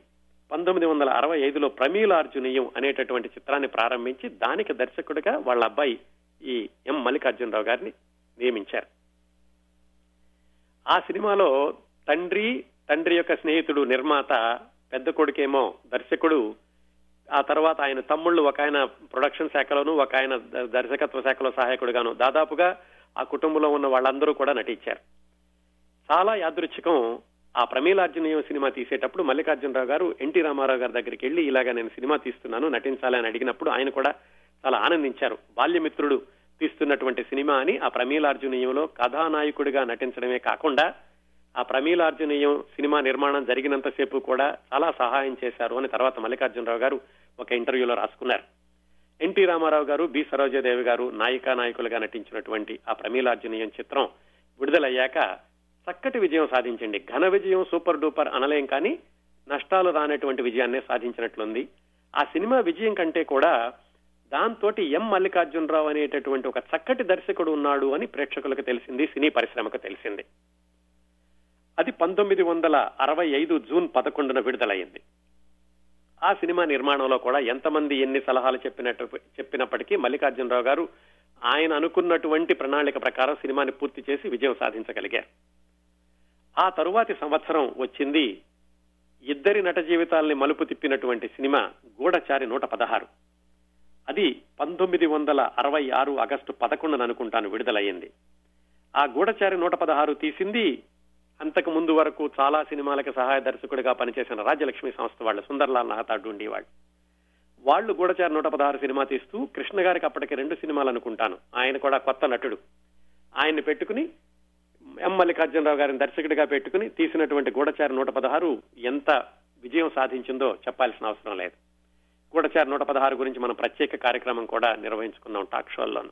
పంతొమ్మిది వందల అరవై ఐదులో ప్రమీలార్జునీయం అనేటటువంటి చిత్రాన్ని ప్రారంభించి దానికి దర్శకుడిగా వాళ్ళ అబ్బాయి ఈ ఎం మల్లికార్జునరావు గారిని నియమించారు. ఆ సినిమాలో తండ్రి తండ్రి యొక్క స్నేహితుడు నిర్మాత పెద్ద కొడుకేమో దర్శకుడు ఆ తర్వాత ఆయన తమ్ముళ్ళు ఒక ఆయన ప్రొడక్షన్ శాఖలోను ఒక ఆయన దర్శకత్వ శాఖలో సహాయకుడుగాను. దాదాపుగా ఆ కుటుంబంలో ఉన్న వాళ్ళందరూ కూడా నటించారు. చాలా యాదృచ్ఛికం ఆ ప్రమీలార్జునీయం సినిమా తీసేటప్పుడు మల్లికార్జునరావు గారు ఎన్టీ రామారావు గారి దగ్గరికి వెళ్ళి ఇలాగా నేను సినిమా తీస్తున్నాను నటించాలి అని అడిగినప్పుడు ఆయన కూడా చాలా ఆనందించారు. బాల్యమిత్రుడు తీస్తున్నటువంటి సినిమా అని ఆ ప్రమీలార్జునీయంలో కథానాయకుడిగా నటించడమే కాకుండా ఆ ప్రమీలార్జునీయం సినిమా నిర్మాణం జరిగినంతసేపు కూడా చాలా సహాయం చేశారు అని తర్వాత మల్లికార్జునరావు గారు ఒక ఇంటర్వ్యూలో రాసుకున్నారు. ఎన్టీ రామారావు గారు బి సరోజాదేవి గారు నాయికా నాయకులుగా నటించినటువంటి ఆ ప్రమీలార్జునీయం చిత్రం విడుదలయ్యాక చక్కటి విజయం సాధించండి ఘన విజయం సూపర్ డూపర్ అనలేం కానీ నష్టాలు రానటువంటి విజయాన్నే సాధించినట్లుంది. ఆ సినిమా విజయం కంటే కూడా దాంతో ఎం మల్లికార్జునరావు అనేటటువంటి ఒక చక్కటి దర్శకుడు ఉన్నాడు అని ప్రేక్షకులకు తెలిసింది సినీ పరిశ్రమకు తెలిసింది. అది పంతొమ్మిది వందల అరవై ఐదు జూన్ పదకొండున విడుదలైంది ఆ సినిమా నిర్మాణంలో కూడా ఎంతమంది ఎన్ని సలహాలు చెప్పినట్టు చెప్పినప్పటికీ మల్లికార్జునరావు గారు ఆయన అనుకున్నటువంటి ప్రణాళిక ప్రకారం సినిమాని పూర్తి చేసి విజయం సాధించగలిగారు. ఆ తరువాతి సంవత్సరం వచ్చింది ఇద్దరి నట జీవితాల్ని మలుపు తిప్పినటువంటి సినిమా గూఢచారి నూట పదహారు. అది పంతొమ్మిది వందల అరవై ఆరు ఆగస్టు పదకొండున అనుకుంటాను విడుదలయ్యింది. ఆ గూఢచారి నూట పదహారు తీసింది అంతకు ముందు వరకు చాలా సినిమాలకు సహాయ దర్శకుడిగా పనిచేసిన రాజ్యలక్ష్మి సంస్థ వాళ్ళు సుందర్లాల్ నాహతాడు ఉండేవాళ్ళు వాళ్ళు గూఢచారి నూట పదహారు సినిమా తీస్తూ కృష్ణ గారికి అప్పటికి రెండు సినిమాలు అనుకుంటాను. ఆయన కూడా కొత్త నటుడు. ఆయన్ని పెట్టుకుని ఎం మల్లికార్జునరావు గారిని దర్శకుడిగా పెట్టుకుని తీసినటువంటి గూఢచారి నూట పదహారు ఎంత విజయం సాధించిందో చెప్పాల్సిన అవసరం లేదు. గూఢచారి నూట పదహారు గురించి మనం ప్రత్యేక కార్యక్రమం కూడా నిర్వహించుకున్నాం టాక్ షోల్లోనూ.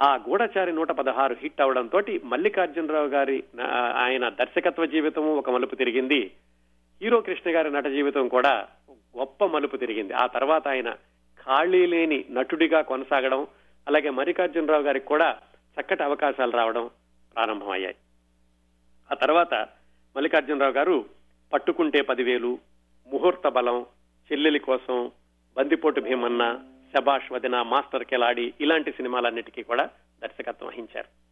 ఆ గూఢచారి నూట పదహారు హిట్ అవడంతో మల్లికార్జునరావు గారి ఆయన దర్శకత్వ జీవితం ఒక మలుపు తిరిగింది. హీరో కృష్ణ గారి నట జీవితం కూడా గొప్ప మలుపు తిరిగింది. ఆ తర్వాత ఆయన ఖాళీ లేని నటుడిగా కొనసాగడం అలాగే మల్లికార్జునరావు గారికి కూడా చక్కటి అవకాశాలు రావడం ప్రారంభమయ్యాయి. ఆ తర్వాత మల్లికార్జునరావు గారు పట్టుకుంటే పదివేలు ముహూర్త బలం చెల్లెలి కోసం బందిపోటు భీమన్న శబాష్ వదిన మాస్టర్ కెలాడి ఇలాంటి సినిమాలన్నిటికీ కూడా దర్శకత్వం వహించారు.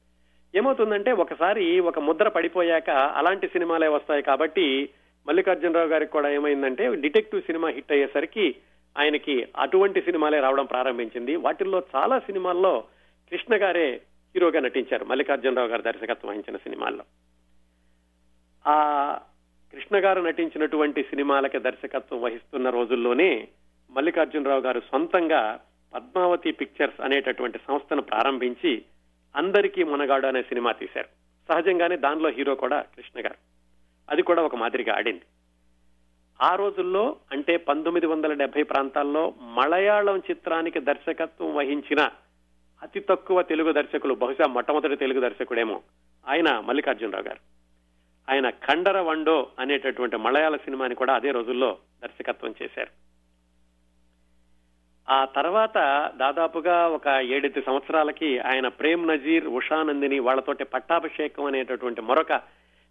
ఏమవుతుందంటే ఒకసారి ఒక ముద్ర పడిపోయాక అలాంటి సినిమాలే వస్తాయి కాబట్టి మల్లికార్జునరావు గారికి కూడా ఏమైందంటే డిటెక్టివ్ సినిమా హిట్ అయ్యేసరికి ఆయనకి అటువంటి సినిమాలే రావడం ప్రారంభించింది. వాటిల్లో చాలా సినిమాల్లో కృష్ణ గారే హీరోగా నటించారు మల్లికార్జునరావు గారు దర్శకత్వం వహించిన సినిమాల్లో. ఆ కృష్ణ గారు నటించినటువంటి సినిమాలకి దర్శకత్వం వహిస్తున్న రోజుల్లోనే మల్లికార్జునరావు గారు సొంతంగా పద్మావతి పిక్చర్స్ అనేటటువంటి సంస్థను ప్రారంభించి అందరికీ మునగాడు అనే సినిమా తీశారు. సహజంగానే దానిలో హీరో కూడా కృష్ణ గారు. అది కూడా ఒక మాదిరిగా ఆడింది. ఆ రోజుల్లో అంటే పంతొమ్మిది వందల డెబ్బై ప్రాంతాల్లో మలయాళం చిత్రానికి దర్శకత్వం వహించిన అతి తక్కువ తెలుగు దర్శకులు బహుశా మొట్టమొదటి తెలుగు దర్శకుడేమో ఆయన మల్లికార్జునరావు గారు. ఆయన ఖండర వండో అనేటటువంటి మలయాళ సినిమాని కూడా అదే రోజుల్లో దర్శకత్వం చేశారు. ఆ తర్వాత దాదాపుగా ఒక ఏడెనిమిది సంవత్సరాలకి ఆయన ప్రేమ్ నజీర్ ఉషానందిని వాళ్ళతోటి పట్టాభిషేకం అనేటటువంటి మరొక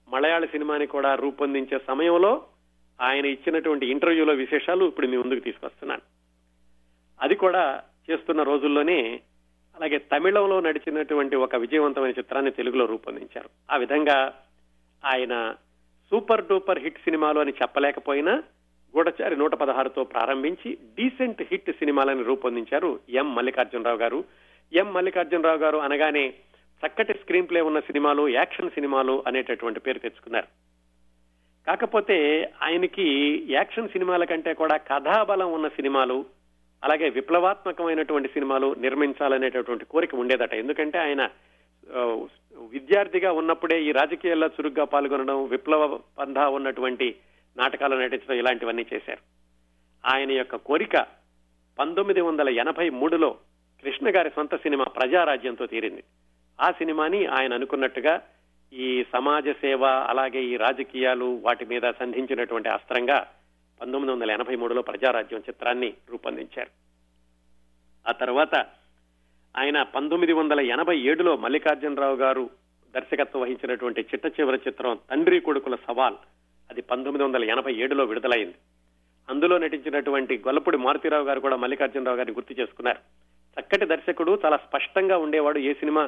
మలయాళ సినిమాని కూడా రూపొందించే సమయంలో ఆయన ఇచ్చినటువంటి ఇంటర్వ్యూలో విశేషాలు ఇప్పుడు మీ ముందుకు తీసుకొస్తున్నాను. అది కూడా చేస్తున్న రోజుల్లోనే అలాగే తమిళంలో నడిచినటువంటి ఒక విజయవంతమైన చిత్రాన్ని తెలుగులో రూపొందించారు. ఆ విధంగా ఆయన సూపర్ డూపర్ హిట్ సినిమాలు అని చెప్పలేకపోయినా గూఢచారి నూట పదహారుతో ప్రారంభించి డీసెంట్ హిట్ సినిమాలను రూపొందించారు ఎం మల్లికార్జునరావు గారు. ఎం మల్లికార్జునరావు గారు అనగానే చక్కటి స్క్రీన్ ప్లే ఉన్న సినిమాలు యాక్షన్ సినిమాలు అనేటటువంటి పేరు తెచ్చుకున్నారు. కాకపోతే ఆయనకి యాక్షన్ సినిమాల కంటే కూడా కథాబలం ఉన్న సినిమాలు అలాగే విప్లవాత్మకమైనటువంటి సినిమాలు నిర్మించాలనేటటువంటి కోరిక ఉండేదట. ఎందుకంటే ఆయన విద్యార్థిగా ఉన్నప్పుడే ఈ రాజకీయాల్లో చురుగ్గా పాల్గొనడం విప్లవ పంధా ఉన్నటువంటి నాటకాలు నటించడం ఇలాంటివన్నీ చేశారు. ఆయన యొక్క కోరిక పంతొమ్మిది వందల ఎనభై మూడులో కృష్ణ గారి సొంత సినిమా ప్రజారాజ్యంతో తీరింది. ఆ సినిమాని ఆయన అనుకున్నట్టుగా ఈ సమాజ సేవ అలాగే ఈ రాజకీయాలు వాటి మీద సంధించినటువంటి అస్త్రంగా పంతొమ్మిది వందల ఎనభై మూడులో ప్రజారాజ్యం చిత్రాన్ని రూపొందించారు. ఆ తర్వాత ఆయన పంతొమ్మిది వందల ఎనభై ఏడులో మల్లికార్జునరావు గారు దర్శకత్వం వహించినటువంటి చిట్ట చివరి చిత్రం తండ్రి కొడుకుల సవాల్ అది పంతొమ్మిది వందల ఎనభై ఏడులో విడుదలైంది. అందులో నటించినటువంటి గొల్లపూడి మారుతీరావు గారు కూడా మల్లికార్జునరావు గారిని గుర్తు చేసుకున్నారు. చక్కటి దర్శకుడు చాలా స్పష్టంగా ఉండేవాడు ఏ సినిమా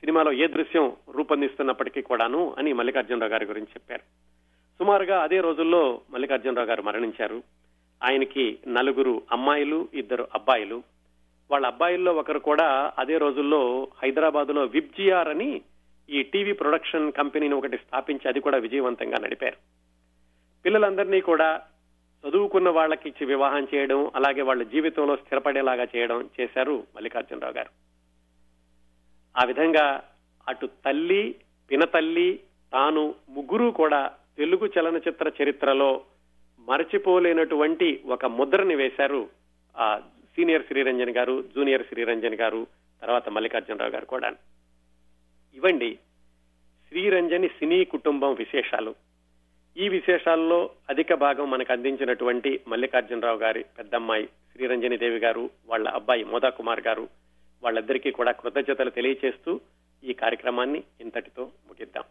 సినిమాలో ఏ దృశ్యం రూపొందిస్తున్నప్పటికీ కూడాను అని మల్లికార్జునరావు గారి గురించి చెప్పారు. సుమారుగా అదే రోజుల్లో మల్లికార్జునరావు గారు మరణించారు. ఆయనకి నలుగురు అమ్మాయిలు ఇద్దరు అబ్బాయిలు. వాళ్ళ అబ్బాయిల్లో ఒకరు కూడా అదే రోజుల్లో హైదరాబాద్లో విబ్జిఆర్ అని ఈ టీవీ ప్రొడక్షన్ కంపెనీని ఒకటి స్థాపించి అది కూడా విజయవంతంగా నడిపారు. పిల్లలందరినీ కూడా చదువుకున్న వాళ్ళకి ఇచ్చి వివాహం చేయడం అలాగే వాళ్ళ జీవితంలో స్థిరపడేలాగా చేయడం చేశారు మల్లికార్జునరావు గారు. ఆ విధంగా అటు తల్లి పినతల్లి తాను ముగ్గురు కూడా తెలుగు చలనచిత్ర చరిత్రలో మరచిపోలేనటువంటి ఒక ముద్రని వేశారు ఆ సీనియర్ శ్రీరంజన్ గారు జూనియర్ శ్రీరంజన్ గారు తర్వాత మల్లికార్జునరావు గారు కూడా ఇవండి శ్రీరంజని సినీ కుటుంబం విశేషాలు. ఈ విశేషాల్లో అధిక భాగం మనకు అందించినటువంటి మల్లికార్జునరావు గారి పెద్దమ్మాయి శ్రీరంజని దేవి గారు వాళ్ళ అబ్బాయి మోదా కుమార్ గారు వాళ్ళిద్దరికీ కూడా కృతజ్ఞతలు తెలియచేస్తూ ఈ కార్యక్రమాన్ని ఇంతటితో ముగిద్దాం.